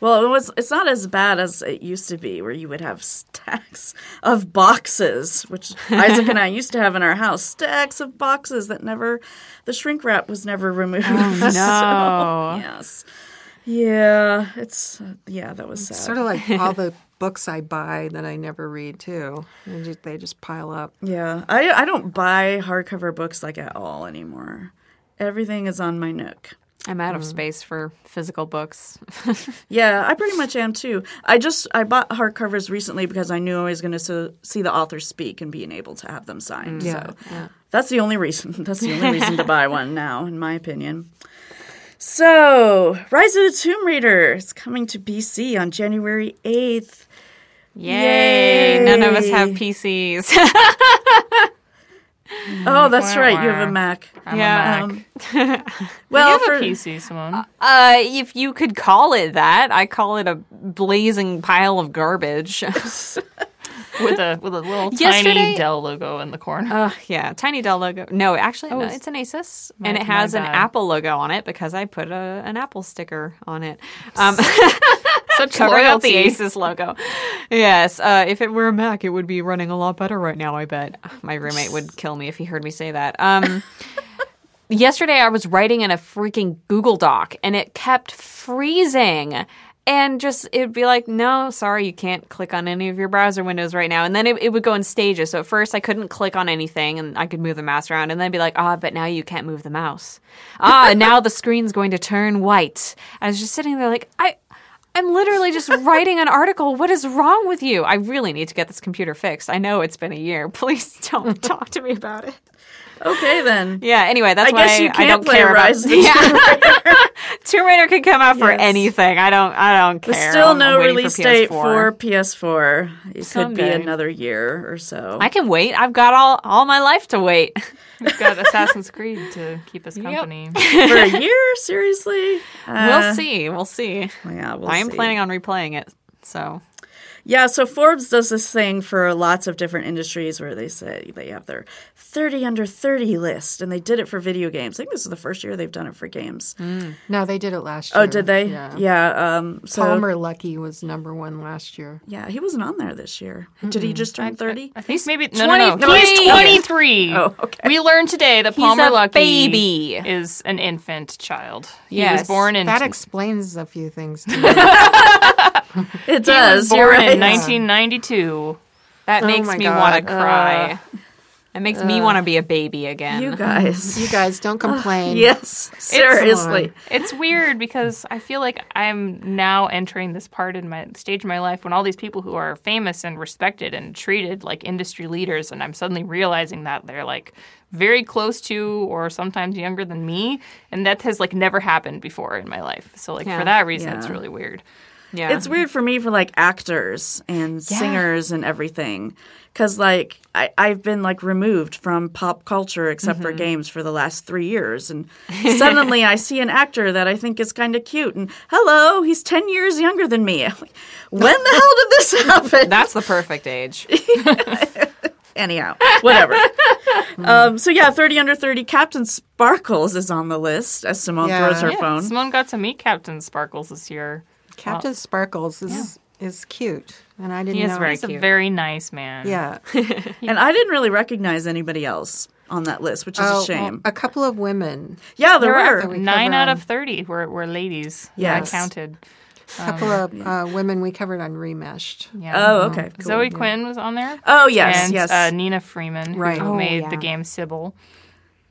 Well, it was. It's not as bad as it used to be, where you would have stacks of boxes, which Isaac and I used to have in our house. Stacks of boxes that never, the shrink wrap was never removed. Oh no. yes. Yeah, it's uh, yeah, that was sad. Sort of like all the books I buy that I never read too. They just, they just pile up. Yeah, I I don't buy hardcover books like at all anymore. Everything is on my Nook. I'm out of mm. space for physical books. Yeah, I pretty much am too. I just I bought hardcovers recently because I knew I was going to so, see the author speak and being able to have them signed. Mm, yeah, so yeah. that's the only reason. That's the only reason to buy one now, in my opinion. So, Rise of the Tomb Raider is coming to PC on January eighth. Yay! None of us have PCs. Oh, that's wah, right. You have a Mac. I'm Yeah. a Mac. Um, you well, have for, a PC, Simone. uh, if you could call it that, I call it a blazing pile of garbage. with a with a little Yesterday- tiny Dell logo in the corner. Uh, yeah, tiny Dell logo. No, actually, no, it's- it's an Asus, and it has an. Apple logo on it because I put a, an Apple sticker on it. Um, Such covering up the. Asus logo. Yes, uh, if it were a Mac, it would be running a lot better right now. I bet my roommate would kill me if he heard me say that. Um, yesterday, I was writing in a freaking Google Doc, and it kept freezing. And just it'd be like, no, sorry, you can't click on any of your browser windows right now. And then it, it would go in stages. So at first, I couldn't click on anything, and I could move the mouse around. And then be like, ah, but now you can't move the mouse. Ah, now the screen's going to turn white. I was just sitting there like, I. I'm literally just writing an article. What is wrong with you? I really need to get this computer fixed. I know it's been a year. Please don't talk to me about it. Okay then. Yeah. Anyway, that's I why guess you I can't don't play care Rise about. the Yeah. Tomb Raider could come out for Yes. anything. I don't. I don't care. There's still I'm no waiting release for date for PS4. It could be another year or so. I can wait. I've got all all my life to wait. We've got Assassin's Creed to keep us company. for a year, seriously. we'll uh, see. We'll see. Yeah, we'll I am see. planning on replaying it. So Yeah, so Forbes does this thing for lots of different industries where they say they have their 30 under 30 list, and they did it for video games. I think this is the first year they've done it for games. No, they did it last year. Oh, did they? Yeah. Yeah. um, so, Palmer Luckey was number one last year. Yeah, he wasn't on there this year. Did he just turn 30? I think maybe no, no, no. 23. He's 23. Oh, okay. We learned today that Palmer a Luckey baby. is an infant child. He Yes, was born in That explains a few things to me. It he was does. You're born right. in 1992. that Oh makes my me want to cry. It makes me want to be a baby again. You guys. you guys don't complain. yes, seriously. It's weird because I feel like I'm now entering this part in my stage of my life when all these people who are famous and respected and treated like industry leaders, and I'm suddenly realizing that they're like very close to or sometimes younger than me, and that has like never happened before in my life. So like Yeah. for that reason, it's really weird. Yeah. It's weird for me for like actors and singers and everything. Cause like I, I've been like removed from pop culture except for games for the last three years. And suddenly I see an actor that I think is kind of cute and hello, he's 10 years younger than me. Like, when the hell did this happen? That's the perfect age. Anyhow, whatever. um, so yeah, 30 under 30 Captain Sparkles is on the list as Simone Yeah. throws her Yeah, phone. Simone got to meet Captain Sparkles this year. Captain Sparkles is is cute, and I didn't He is know. very He's a very nice man. Yeah. And I didn't really recognize anybody else on that list, which is Oh, a shame. well, a couple of women. yeah, there, There were. we nine out of thirty were, were ladies. Yeah, I counted. A couple of uh, women we covered on Remeshed. Yeah. Oh, okay. Cool. Zoe Quinn was on there. Oh, yes, and yes. Uh, Nina Freeman, Right. who Oh, made yeah. the game Cibele.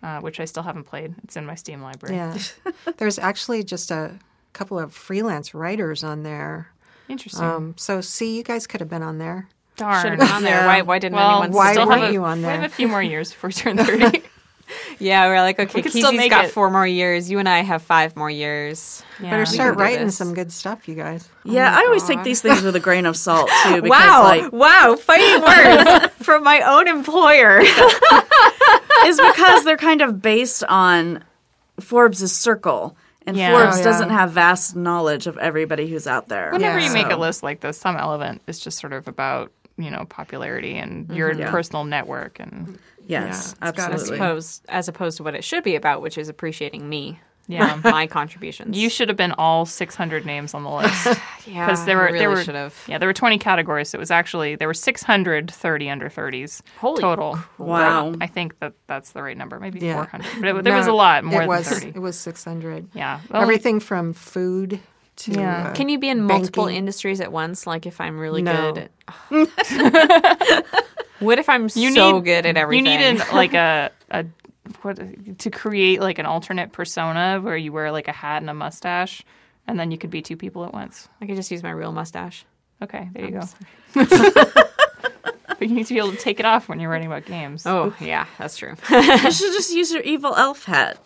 uh, which I still haven't played. It's in my Steam library. Yeah. There's actually just a couple of freelance writers on there. Interesting. Um, so, see, you guys could have been on there. Darn. Should have been on there. Yeah. Why, why didn't well, anyone Why still weren't have a, you on there? We have a few more years before we turn 30. Yeah, we're like, okay, could still Kesey's make got it. four more years. You and I have five more years. Yeah. Better start writing some good stuff, you guys. Yeah, I always take these things with a grain of salt too. Because, Wow, like, wow, fighting words from my own employer. is because they're kind of based on Forbes' circle, and Yeah. Forbes Oh, yeah. doesn't have vast knowledge of everybody who's out there. Whenever Yeah. you make a list like this, some element is just sort of about you know popularity and mm-hmm. your Yeah. personal network and Yes, Yeah, it's. Opposed, as opposed to what it should be about, which is appreciating me, yeah. my contributions. You should have been all 600 names on the list yeah, because there were really there were should have. yeah there were 20 categories. So it was actually there were 630 under 30s Holy total. Wow. But I think that that's the right number. Maybe Yeah. 400, but it, there was a lot more it was, than 30. It was 600. Yeah, Well, Everything from food to. Yeah. uh, Can you be in multiple banking. industries at once? Like if I'm really No. good at. what if I'm You so need- good at everything? You need an, like a a what to create like an alternate persona where you wear like a hat and a mustache, and then you could be two people at once. I could just use my real mustache. Okay, there you go. but you need to be able to take it off when you're writing about games. Oh yeah, that's true. you should just use your evil elf hat.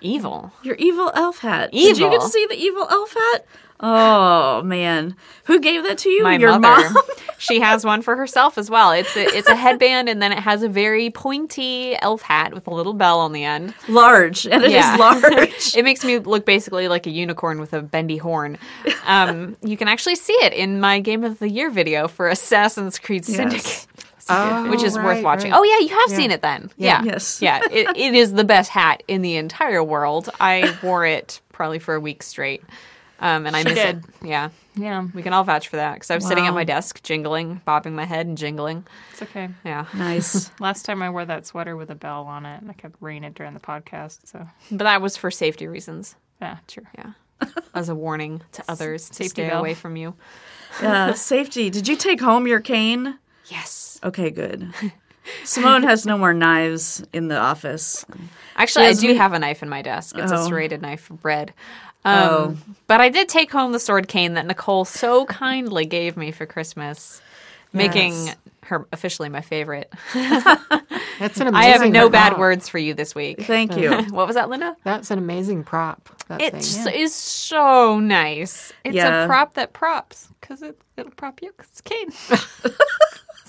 Evil. Your evil elf hat. Did you get to see the evil elf hat? Oh man, who gave that to you? My your mother. mom. she has one for herself as well. It's a, it's a headband, and then it has a very pointy elf hat with a little bell on the end. large, and it is Yeah. large. It makes me look basically like a unicorn with a bendy horn. Um, you can actually see it in my Game of the Year video for Assassin's Creed Syndicate, Oh, which is worth watching. right. Oh yeah, you have seen it then. Yeah, Yes. yeah. It, it is the best hat in the entire world. I wore it probably for a week straight, um, and I She miss did. it. Yeah. Yeah, We can all vouch for that because I was sitting at my desk, jingling, bobbing my head, and jingling. it's okay. Yeah, nice. Last time I wore that sweater with a bell on it, and I kept wearing it during the podcast. So but that was for safety reasons. yeah, true. Yeah, as a warning to others to Safety stay bell. away from you. Uh, safety. Did you take home your cane? Yes. Okay, good. Simone has no more knives in the office. Actually, I do me- have a knife in my desk. It's a Oh. serrated knife for bread. Um, Oh. But I did take home the sword cane that Nicole so kindly gave me for Christmas, making Yes. her officially my favorite. That's an amazing I have no bad words for you this week. Thank you. What was that, Linda? That's an amazing prop. It thing. is so nice. It's Yeah. a prop that props because it it'll prop you 'cause it's cane.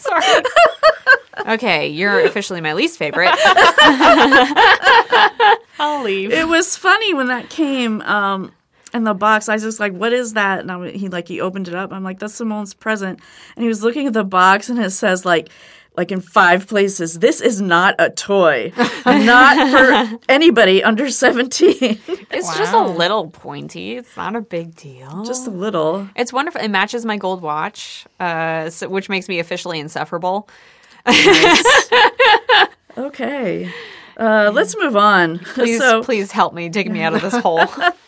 Sorry. Okay, you're officially my least favorite. I'll leave. It was funny when that came um, in the box. I was just like, "What is that?" And I, he like he opened it up. I'm like, "That's Simone's present." And he was looking at the box, and it says like. Like in five places, this is not a toy, not for anybody under seventeen. It's just a little pointy. It's not a big deal. Just a little. It's wonderful. It matches my gold watch, uh, so, which makes me officially insufferable. Okay, uh, let's move on. Please, so, please help me dig me out of this hole.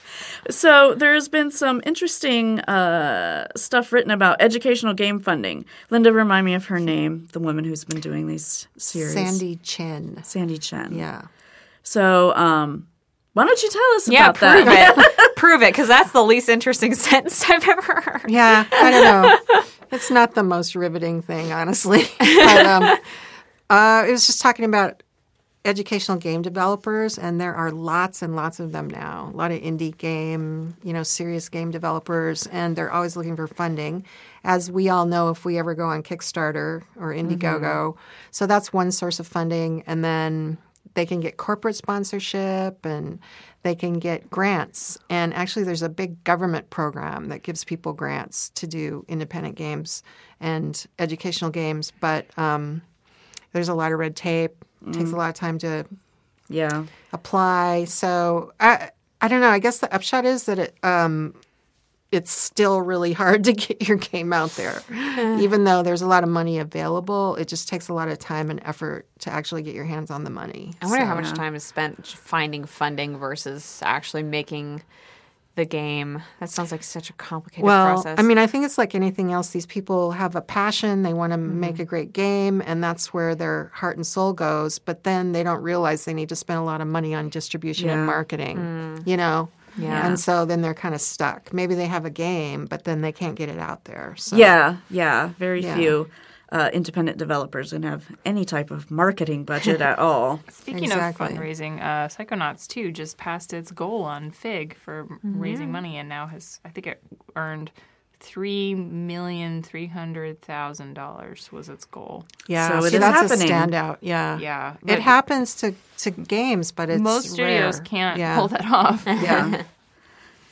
So there's been some interesting uh, stuff written about educational game funding. Linda, remind me of her name, the woman who's been doing these series. Sandy Chin. Sande Chen. Yeah. So um, why don't you tell us yeah, about prove that? it. prove it, because that's the least interesting sentence I've ever heard. Yeah, I don't know. it's not the most riveting thing, honestly. but um, uh, it was just talking about educational game developers, and there are lots and lots of them now. A lot of indie game, you know, serious game developers, and they're always looking for funding. As we all know, if we ever go on Kickstarter or Indiegogo, so that's one source of funding, and then they can get corporate sponsorship and they can get grants. And actually, there's a big government program that gives people grants to do independent games and educational games. But um, there's a lot of red tape. It takes a lot of time to yeah. apply. So I I don't know. I guess the upshot is that it um, it's still really hard to get your game out there, even though there's a lot of money available. It just takes a lot of time and effort to actually get your hands on the money. I wonder how So- much time is spent finding funding versus actually making the game? That sounds like such a complicated Well, process. I mean, I think it's like anything else. These people have a passion. They want to Mm-hmm. make a great game, and that's where their heart and soul goes. But then they don't realize they need to spend a lot of money on distribution and Yeah. marketing, you know? Mm. Yeah. And so then they're kind of stuck. Maybe they have a game, but then they can't get it out there. So. Yeah, yeah. Very Yeah. few uh, independent developers can have any type of marketing budget at all. Speaking Exactly. of fundraising, uh, Psychonauts 2 just passed its goal on Fig for raising money and now has, I think it earned three million three hundred thousand dollars was its goal. Yeah, So it see, is that's happening. a standout. Yeah, Yeah, It happens to to games, but it's most studios rare. can't Yeah. pull that off. Yeah.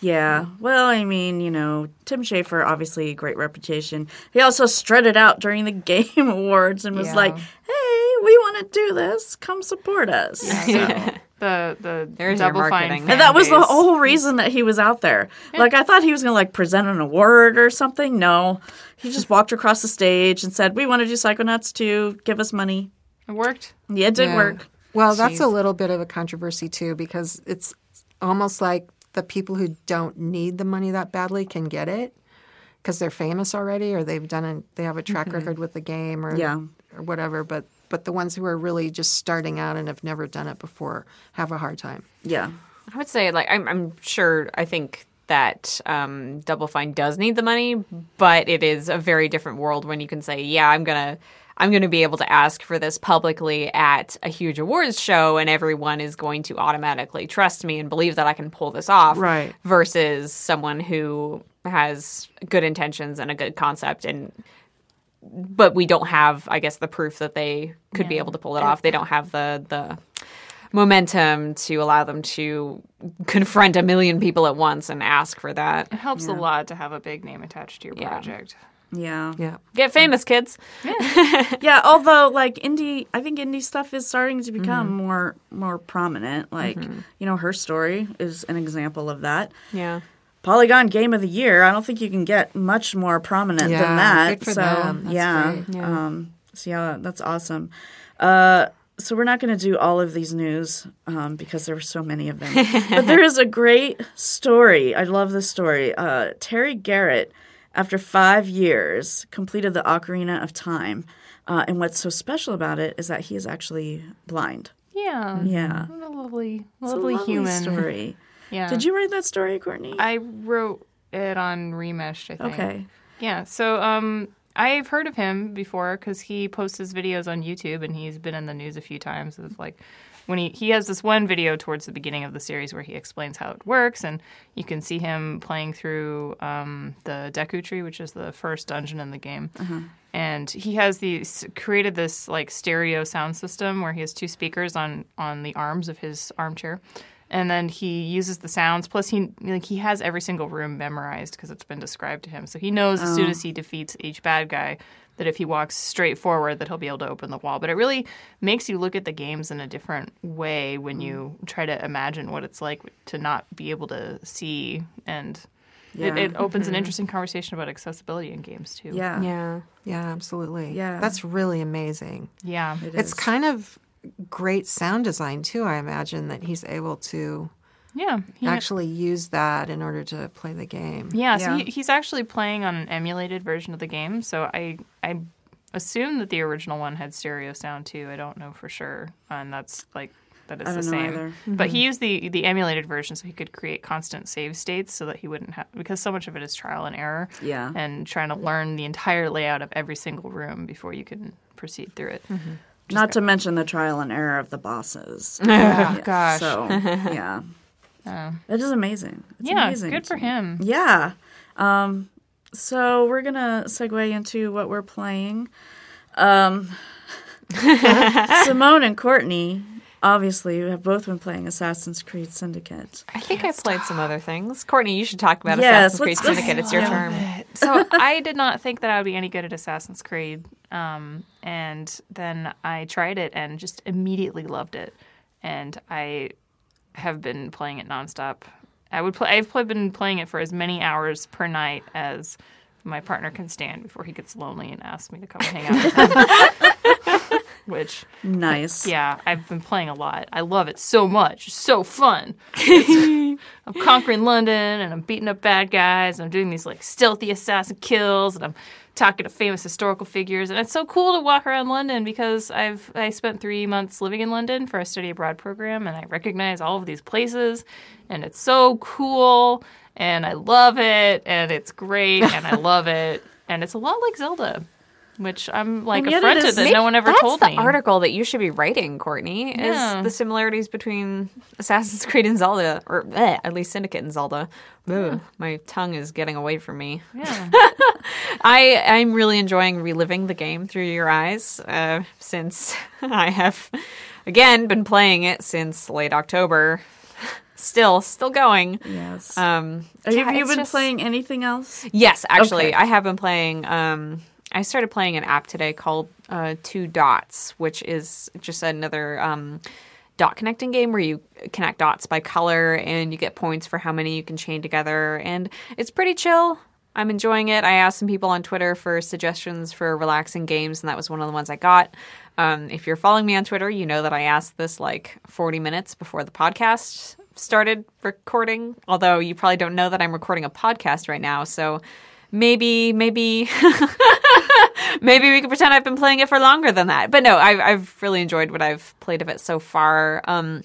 Yeah. Well, I mean, you know, Tim Schafer, obviously great reputation. He also strutted out during the Game Awards and was Yeah. like, hey, we want to do this. Come support us. So- the the There's Double Fine marketing. And that was the whole reason that he was out there. Like I thought he was going to like present an award or something. No. He just walked across the stage and said, "We want to do Psychonauts 2. Give us money." It worked. Yeah, it did Yeah. work. Well, that's a little bit of a controversy too, because it's almost like the people who don't need the money that badly can get it because they're famous already, or they've done it. They have a track record with the game, or Yeah. or whatever. But but the ones who are really just starting out and have never done it before have a hard time. Yeah. I would say, like, I'm, I'm sure, I think that um, Double Fine does need the money, but it is a very different world when you can say, yeah, I'm going to. I'm going to be able to ask for this publicly at a huge awards show, and everyone is going to automatically trust me and believe that I can pull this off. Right. Versus someone who has good intentions and a good concept, and but we don't have, I guess, the proof that they could be able to pull it off. They don't have the the momentum to allow them to confront a million people at once and ask for that. It helps a lot to have a big name attached to your Yeah. project. Yeah. Yeah. Get famous, kids. Yeah, yeah. although like indie, I think indie stuff is starting to become Mm-hmm. more more prominent. Like you know, her story is an example of that. Yeah. Polygon Game of the Year. I don't think you can get much more prominent Yeah, than that. good for so them. That's yeah, great. Um, so yeah, that's awesome. Uh, so we're not going to do all of these news um, because there were so many of them. but there is a great story. I love this story. Uh, Terry Garrett, after five years, completed the Ocarina of Time. Uh, and what's so special about it is that he is actually blind. Yeah. Yeah. What a lovely, It's a lovely, human. story. Yeah. Did you write that story, Courtney? I wrote it on Remeshed, I think. okay. Yeah. So um, I've heard of him before because he posts his videos on YouTube, and he's been in the news a few times. Of like when he he has this one video towards the beginning of the series where he explains how it works, and you can see him playing through um, the Deku Tree, which is the first dungeon in the game. And he has these created this like stereo sound system where he has two speakers on on the arms of his armchair and then he uses the sounds. Plus, he like he has every single room memorized because it's been described to him. So he knows as soon as he defeats each bad guy that if he walks straight forward, that he'll be able to open the wall. But it really makes you look at the games in a different way when you mm. try to imagine what it's like to not be able to see, and it, Yeah. it opens an mm-hmm. interesting conversation about accessibility in games too. Yeah. Yeah. Yeah, absolutely. Yeah. That's really amazing. yeah. It It's is. kind of great sound design too, I imagine, that he's able to yeah. He- actually use that in order to play the game. Yeah, so He, he's actually playing on an emulated version of the game. So I I assume that the original one had stereo sound too. I don't know for sure, and that's like that it's I the don't know same. either. But he mm-hmm. used the the emulated version so he could create constant save states so that he wouldn't have because so much of it is trial and error. Yeah. and trying to learn the entire layout of every single room before you can proceed through it. Mm-hmm. Not to mention the trial and error of the bosses. Oh, gosh. So yeah, it is amazing. It's yeah, amazing good for him. Yeah. Um, so we're gonna segue into what we're playing. Um, Simone and Courtney obviously have both been playing Assassin's Creed Syndicate. I think I played some other things. Courtney, you should talk about Yes, Assassin's Creed let's- let's- Syndicate. It's your term. so I did not think that I would be any good at Assassin's Creed, um, and then I tried it and just immediately loved it, and I have been playing it nonstop. I would play. I've pl- been playing it for as many hours per night as my partner can stand before he gets lonely and asks me to come hang out with him. which Nice. yeah, I've been playing a lot. I love it so much. It's so fun. It's- I'm conquering London and I'm beating up bad guys. I'm doing these like stealthy assassin kills and I'm talking to famous historical figures. And it's so cool to walk around London because I've I spent three months living in London for a study abroad program and I recognize all of these places and it's so cool and I love it and it's great and I love it. And it's a lot like Zelda. Which I'm like And affronted is- that no one ever That's told the me. article that you should be writing, Courtney. Yeah. Is the similarities between Assassin's Creed and Zelda, or eh, at least Syndicate and Zelda. Ugh, my tongue is getting away from me. Yeah. I I'm really enjoying reliving the game through your eyes uh, since I have again been playing it since late October. Still, still going. Yes. Um, Have yeah, you been just- playing anything else? Yes, actually, Okay. I have been playing. Um, I started playing an app today called uh, Two Dots, which is just another um, dot connecting game where you connect dots by color and you get points for how many you can chain together. And it's pretty chill. I'm enjoying it. I asked some people on Twitter for suggestions for relaxing games, and that was one of the ones I got. Um, if you're following me on Twitter, you know that I asked this like 40 minutes before the podcast started recording. Although you probably don't know that I'm recording a podcast right now, so maybe, maybe, maybe we could pretend I've been playing it for longer than that. But no, I've, I've really enjoyed what I've played of it so far. Um,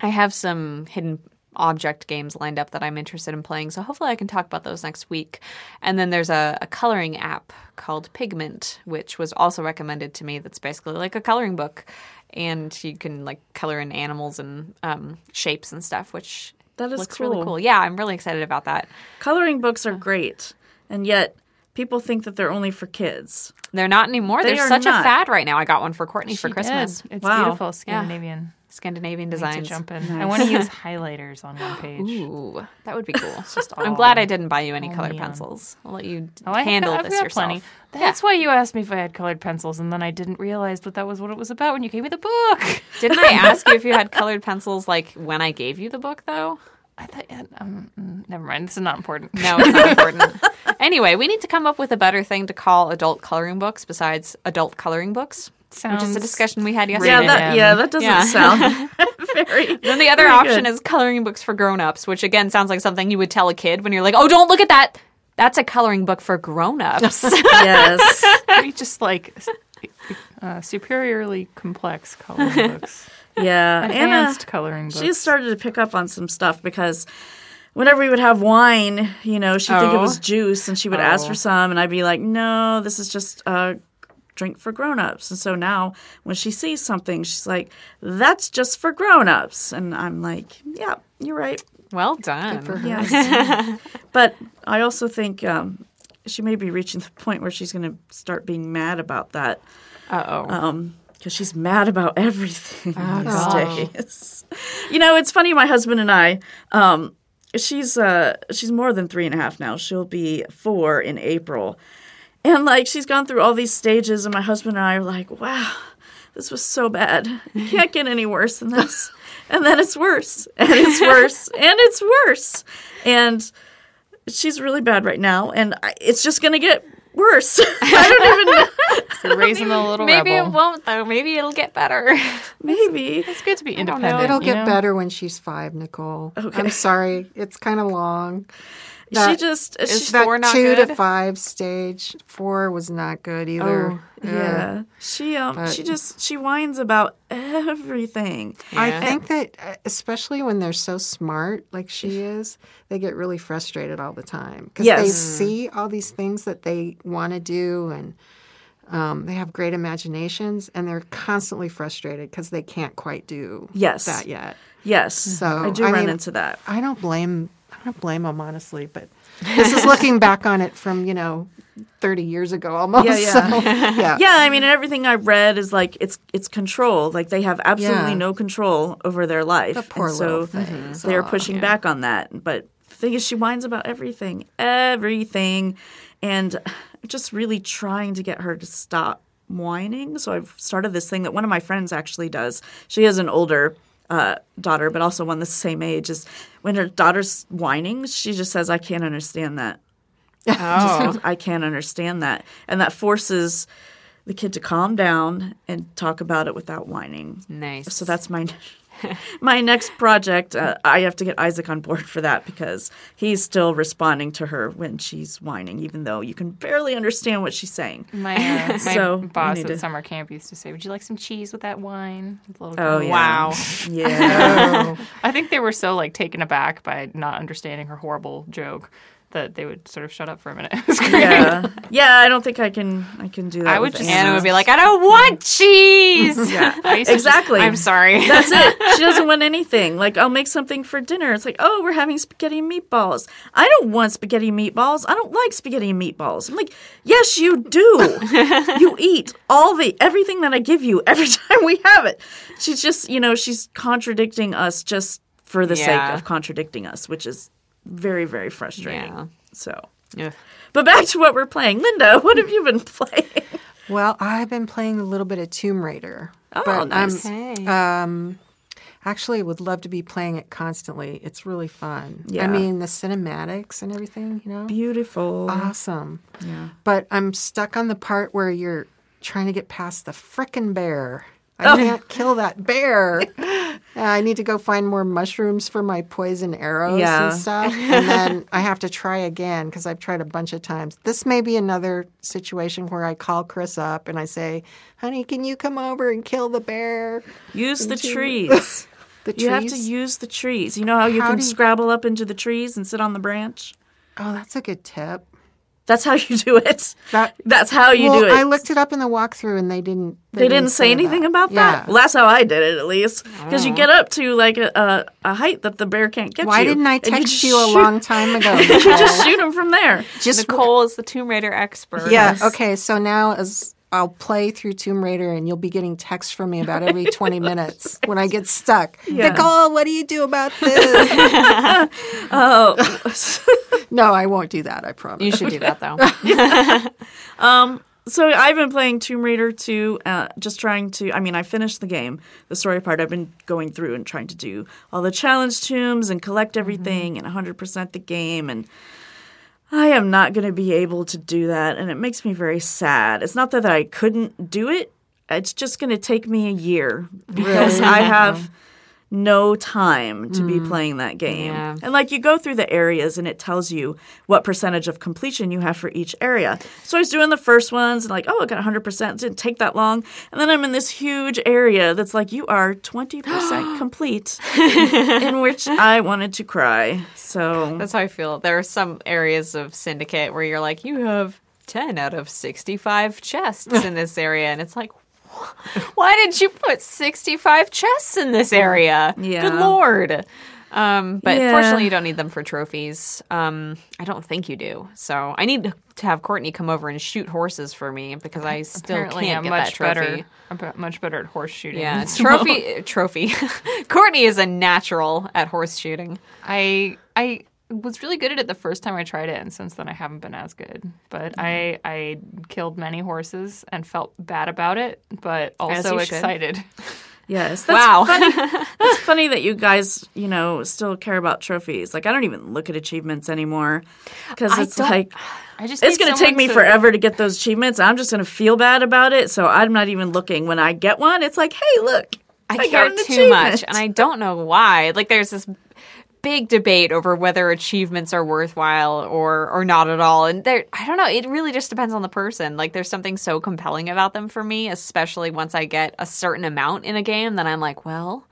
I have some hidden object games lined up that I'm interested in playing, so hopefully I can talk about those next week. And then there's a, a coloring app called Pigment, which was also recommended to me. That's basically like a coloring book, and you can like color in animals and um, shapes and stuff, which That is looks really cool. cool. Yeah, I'm really excited about that. Coloring books are great, and yet people think that they're only for kids. They're not anymore. They There's are such not. a fad right now. I got one for Courtney for Christmas. did. It's Wow. beautiful Scandinavian. Scandinavian Need to designs. jump in. I want to use highlighters on one page. Ooh, that would be cool. Just I'm glad I didn't buy you any colored neon. pencils. I'll let you Oh, handle have, this I've got yourself. plenty. That's why you asked me if I had colored pencils, and then I didn't realize that that was what it was about when you gave me the book. Didn't I ask you if you had colored pencils like when I gave you the book though? I thought, um, mm, never mind. This is not important. No, it's not important. Anyway, we need to come up with a better thing to call adult coloring books besides adult coloring books, which is a discussion we had Yeah, yesterday. that um, yeah, that doesn't yeah. sound very. Then the other option good. is coloring books for grown-ups, which again sounds like something you would tell a kid when you're like, "Oh, don't look at that. That's a coloring book for grown-ups." yes. we just like uh, superiorly complex coloring books, Yeah, Anna. advanced coloring books. She started to pick up on some stuff because whenever we would have wine, you know, she'd think it was Oh. juice and she would ask Oh. for some, and I'd be like, no, this is just a drink for grown-ups. And so now when she sees something, she's like, that's just for grown-ups. And I'm like, yeah, you're right. well done. Yes. but I also think um, she may be reaching the point where she's going to start being mad about that Uh-oh. um because she's mad about everything Oh, these days. You know, it's funny. My husband and I, um, she's uh, she's more than three and a half now. She'll be four in April, and like she's gone through all these stages, and my husband and I are like, wow. This was so bad. It can't get any worse than this. And then it's worse. And it's worse. and it's worse. And she's really bad right now. And I, it's just going to get worse. I don't even know. Raising a little Maybe rebel. it won't though. Maybe it'll get better. Maybe. It's good to be independent. It'll get know? better when she's five, Nicole. Okay. I'm sorry. It's kind of long. She just is she, that- that four not two good? to five stage. Four was not good either. Oh, yeah. She um But- she just she whines about everything. I Yeah. think that, uh, especially when they're so smart like she is, they get really frustrated all the time because they Yes. see all these things that they want to do and um, they have great imaginations and they're constantly frustrated because they can't quite do Yes. that yet. Yes. So, I do I run mean- into that. I don't blame I don't blame them honestly, but this is looking back on it from you know thirty years ago almost. Yeah, yeah. So, yeah. Yeah, I mean everything I read is like it's it's control. Like they have absolutely Yeah. no control over their life. The poor and little so things. they're pushing back on that. But the thing is she whines about everything. Everything. And just really trying to get her to stop whining. So I've started this thing that one of my friends actually does. She has an older uh, daughter, but also one the same age. Is when her daughter's whining, she just says, "I can't understand that." Oh. I can't understand that, and that forces the kid to calm down and talk about it without whining. Nice. So that's my my next project. Uh, I have to get Isaac on board for that because he's still responding to her when she's whining, even though you can barely understand what she's saying. My, uh, my So, we boss at to- summer camp used to say, "Would you like some cheese with that wine?" The little Oh yeah. Wow. Yeah. I think they were so like taken aback by not understanding her horrible joke that they would sort of shut up for a minute. It was great. yeah. Yeah. I don't think I can. I can do that. I would just- Anna would be like, I don't want cheese. Yeah. I used to just- Exactly. I'm sorry. That's it. She doesn't want anything. Like, I'll make something for dinner. It's like, oh, we're having spaghetti and meatballs. I don't want spaghetti and meatballs. I don't like spaghetti and meatballs. I'm like, yes, you do. you eat all the everything that I give you every time we have it. She's just, you know, she's contradicting us just for the Yeah. sake of contradicting us, which is very, very frustrating. Yeah. So, yeah. but back to what we're playing. Linda, what have you been playing? Well, I've been playing a little bit of Tomb Raider. Oh, but um, nice. I'm, um, Hey. actually would love to be playing it constantly. It's really fun. Yeah. I mean, the cinematics and everything, you know? Beautiful. Awesome. Yeah. But I'm stuck on the part where you're trying to get past the frickin' bear. Oh. I can't kill that bear. Uh, I need to go find more mushrooms for my poison arrows Yeah. and stuff. And then I have to try again because I've tried a bunch of times. This may be another situation where I call Chris up and I say, honey, can you come over and kill the bear? Use the trees. The You have to use the trees. You know how you How can you- scrabble up into the trees and sit on the branch? Oh, that's a good tip. That's how you do it. That That's how you well, do it. I looked it up in the walkthrough and they didn't. they didn't say anything about that. Well, that's how I did it, at least. Because you get up to like a, a, a height that the bear can't get Why you. didn't I and you text you, a shoot- long time ago? You just shoot him from there. just Nicole is the Tomb Raider expert. Yes. Okay. So now as I'll play through Tomb Raider, and you'll be getting texts from me about every twenty minutes when I get stuck. Yeah. Nicole, what do you do about this? Oh, no, I won't do that. I promise. You should do that though. so I've been playing Tomb Raider 2, uh, just trying to. I mean, I finished the game, the story part. I've been going through and trying to do all the challenge tombs and collect everything and 100% the game. And I am not going to be able to do that. And it makes me very sad. It's not that I couldn't do it, it's just going to take me a year because I have no time to be mm. playing that game. Yeah. And like you go through the areas and it tells you what percentage of completion you have for each area. So I was doing the first ones and like, oh, I got 100%. It didn't take that long. And then I'm in this huge area that's like, you are 20% complete, in which I wanted to cry. So That's how I feel. There are some areas of Syndicate where you're like, you have 10 out of 65 chests in this area. And it's like, why did you put 65 chests in this area? Yeah. Good lord. Um, but Yeah. fortunately, you don't need them for trophies. Um, I don't think you do. So I need to have Courtney come over and shoot horses for me because I still Apparently, can't I'm get much that trophy. better. I'm much better at horse shooting. Yeah, trophy. trophy. Courtney is a natural at horse shooting. I I was really good at it the first time I tried it, and since then I haven't been as good. But mm-hmm. I I killed many horses and felt bad about it, but also you should. excited. Yes, that's Wow. funny. That's funny that you guys, you know, still care about trophies. Like I don't even look at achievements anymore because it's like I just it's going to take me to- forever to get those achievements. I'm just going to feel bad about it, so I'm not even looking. When I get one, it's like, hey, look, I, got care too much, and I don't know why. Like, there's this big debate over whether achievements are worthwhile or or not at all. And there, I don't know. It really just depends on the person. Like, there's something so compelling about them for me, especially once I get a certain amount in a game. Then I'm like, well.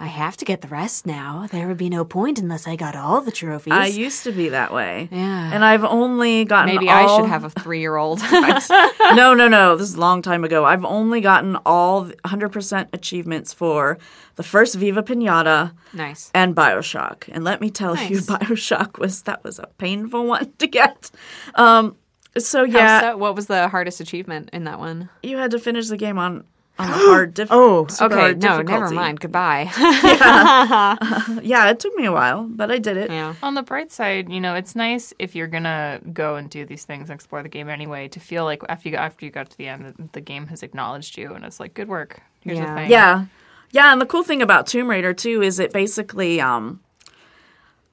I have to get the rest now. There would be no point unless I got all the trophies. I used to be that way. Yeah. and I've only gotten Maybe all- I should have a three year old. no, no, no. This is a long time ago. I've only gotten all 100% achievements for the first Viva Pinata nice. and Bioshock. And let me tell you, Bioshock was that was a painful one to get. Um, so yeah, so? What was the hardest achievement in that one? you had to finish the game on on the hard diff- Oh, okay. hard No, never mind. Goodbye. Yeah, yeah. it took me a while, but I did it. yeah. On the bright side, you know, it's nice if you're gonna go and do these things and explore the game anyway to feel like after you got, after you got to the end, that the game has acknowledged you and it's like, good work. Here's Yeah. the thing. Uh, Yeah. Yeah, and the cool thing about Tomb Raider too is it basically um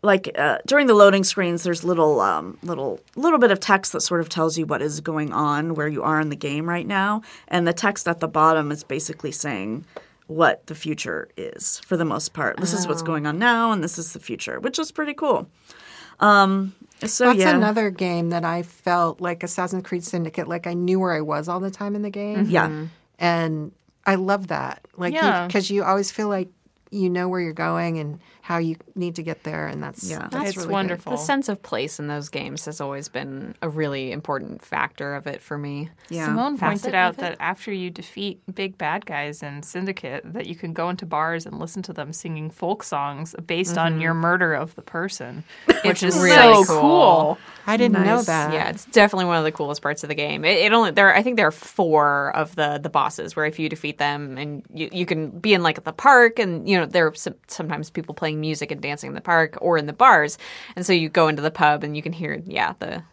like uh, during the loading screens, there's little um, little little bit of text that sort of tells you what is going on where you are in the game right now, and the text at the bottom is basically saying what the future is for the most part. This is what's going on now, and this is the future, which is pretty cool. Um, so That's yeah, another game that I felt like Assassin's Creed Syndicate, like I knew where I was all the time in the game. yeah. And I love that. Like, Yeah. because you, always feel like you know where you're going and how you need to get there. And that's, Yeah. that's it's really good. wonderful. The sense of place in those games has always been a really important factor of it for me. Yeah. Simone Facet pointed out that after you defeat big bad guys in Syndicate, that you can go into bars and listen to them singing folk songs based on your mm-hmm. murder of the person, which is really so cool. cool. I didn't know that. Yeah, it's definitely one of the coolest parts of the game. It, it only there. I think there are four of the the bosses where if you defeat them, and you you can be in like the park, and you know there are some, sometimes people playing music and dancing in the park or in the bars, and so you go into the pub and you can hear yeah the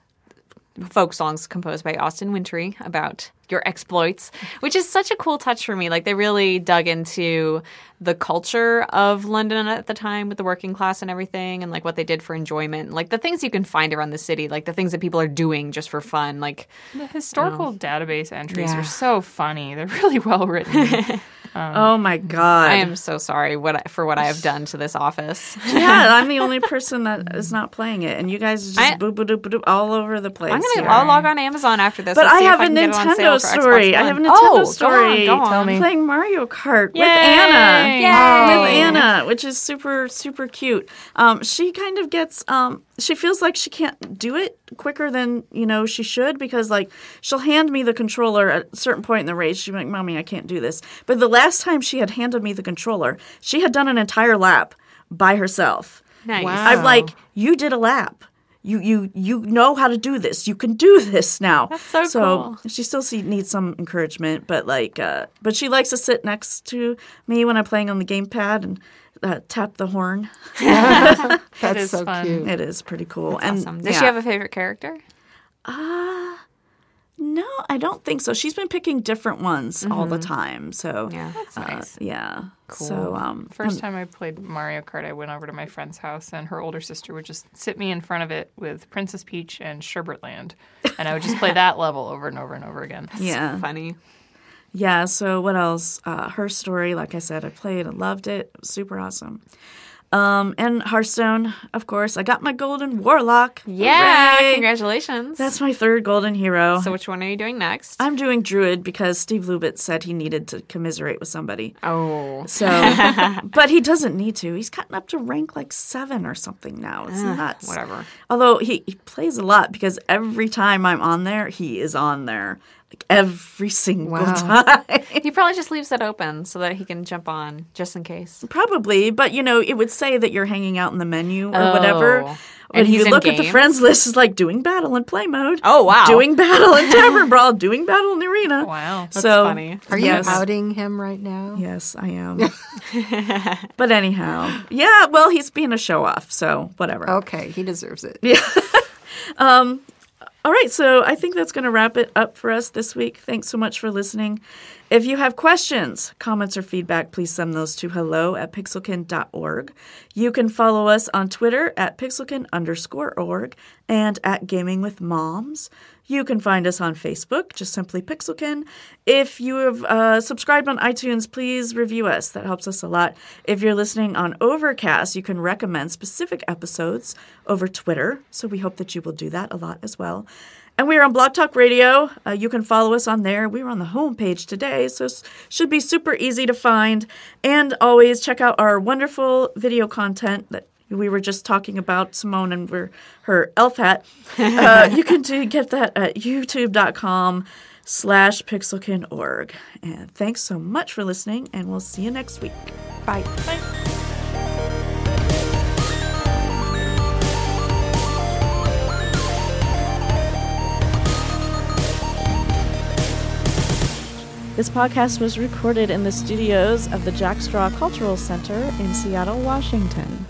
folk songs composed by Austin Wintory about your exploits, which is such a cool touch for me. Like they really dug into the culture of London at the time with the working class and everything and like what they did for enjoyment. Like the things you can find around the city, like the things that people are doing just for fun. Like The historical database entries Yeah. are so funny. They're really well written. Oh my god! I am so sorry what I, for what I have done to this office. yeah, I'm the only person that is not playing it, and you guys are just I- boop, boop, boop, all over the place. I'm gonna here. I'll log on Amazon after this. But I have a get it on sale Nintendo story. I have a Nintendo oh, go on, story. Go on, Tell me. Playing Mario Kart with Yay! Anna. Yay! With Anna, which is super super cute. Um, she kind of gets um, she feels like she can't do it quicker than you know she should because like she'll hand me the controller at a certain point in the race. She's like, "Mommy, I can't do this." But the last time she had handed me the controller, she had done an entire lap by herself. Nice. Wow. I'm like, you did a lap. You you you know how to do this. You can do this now. That's so cool. she still see, needs some encouragement, but like, uh, but she likes to sit next to me when I'm playing on the gamepad and uh, tap the horn. That's is so fun. cute. It is pretty cool. and Awesome. Does yeah. she have a favorite character? No, I don't think so. She's been picking different ones all the time. So Yeah. That's uh, nice. yeah. So um, First time I played Mario Kart, I went over to my friend's house, and her older sister would just sit me in front of it with Princess Peach and Sherbert Land. and I would just play that level over and over and over again. yeah. Funny. Yeah, so what else? Uh, her story, like I said, I played and loved it. It was super awesome. Um, and Hearthstone, of course. I got my golden warlock. Yeah. Hooray! Congratulations. That's my third golden hero. so which one are you doing next? I'm doing druid because Steve Lubitz said he needed to commiserate with somebody. oh. So, but he doesn't need to. He's gotten up to rank like seven or something now. It's nuts. whatever. Although he, he plays a lot because every time I'm on there, he is on there. Like every single Wow. time. He probably just leaves it open so that he can jump on just in case. Probably, but you know, it would say that you're hanging out in the menu or whatever. Oh. When And you he's in look at the friends list, it's like doing battle in play mode. Oh, wow. Doing battle in tavern brawl, doing battle in the arena. Wow. That's so funny. Are you yes. outing him right now? Yes, I am. but anyhow, yeah. Well, he's being a show off, so whatever. Okay, he deserves it. Um, All right, so I think that's going to wrap it up for us this week. Thanks so much for listening. If you have questions, comments, or feedback, please send those to hello at pixelkin.org. You can follow us on Twitter at pixelkin underscore org and at Gaming with Moms. You can find us on Facebook, just simply Pixelkin. If you have uh, subscribed on iTunes, please review us. That helps us a lot. If you're listening on Overcast, you can recommend specific episodes over Twitter. So we hope that you will do that a lot as well. And we are on Blog Talk Radio. Uh, you can follow us on there. We were on the homepage today, so it should be super easy to find. And always check out our wonderful video content that we were just talking about Simone and her, her elf hat. Uh, you can do, get that at youtube.com slash pixelkin.org. And thanks so much for listening, and we'll see you next week. Bye. This podcast was recorded in the studios of the Jack Straw Cultural Center in Seattle, Washington.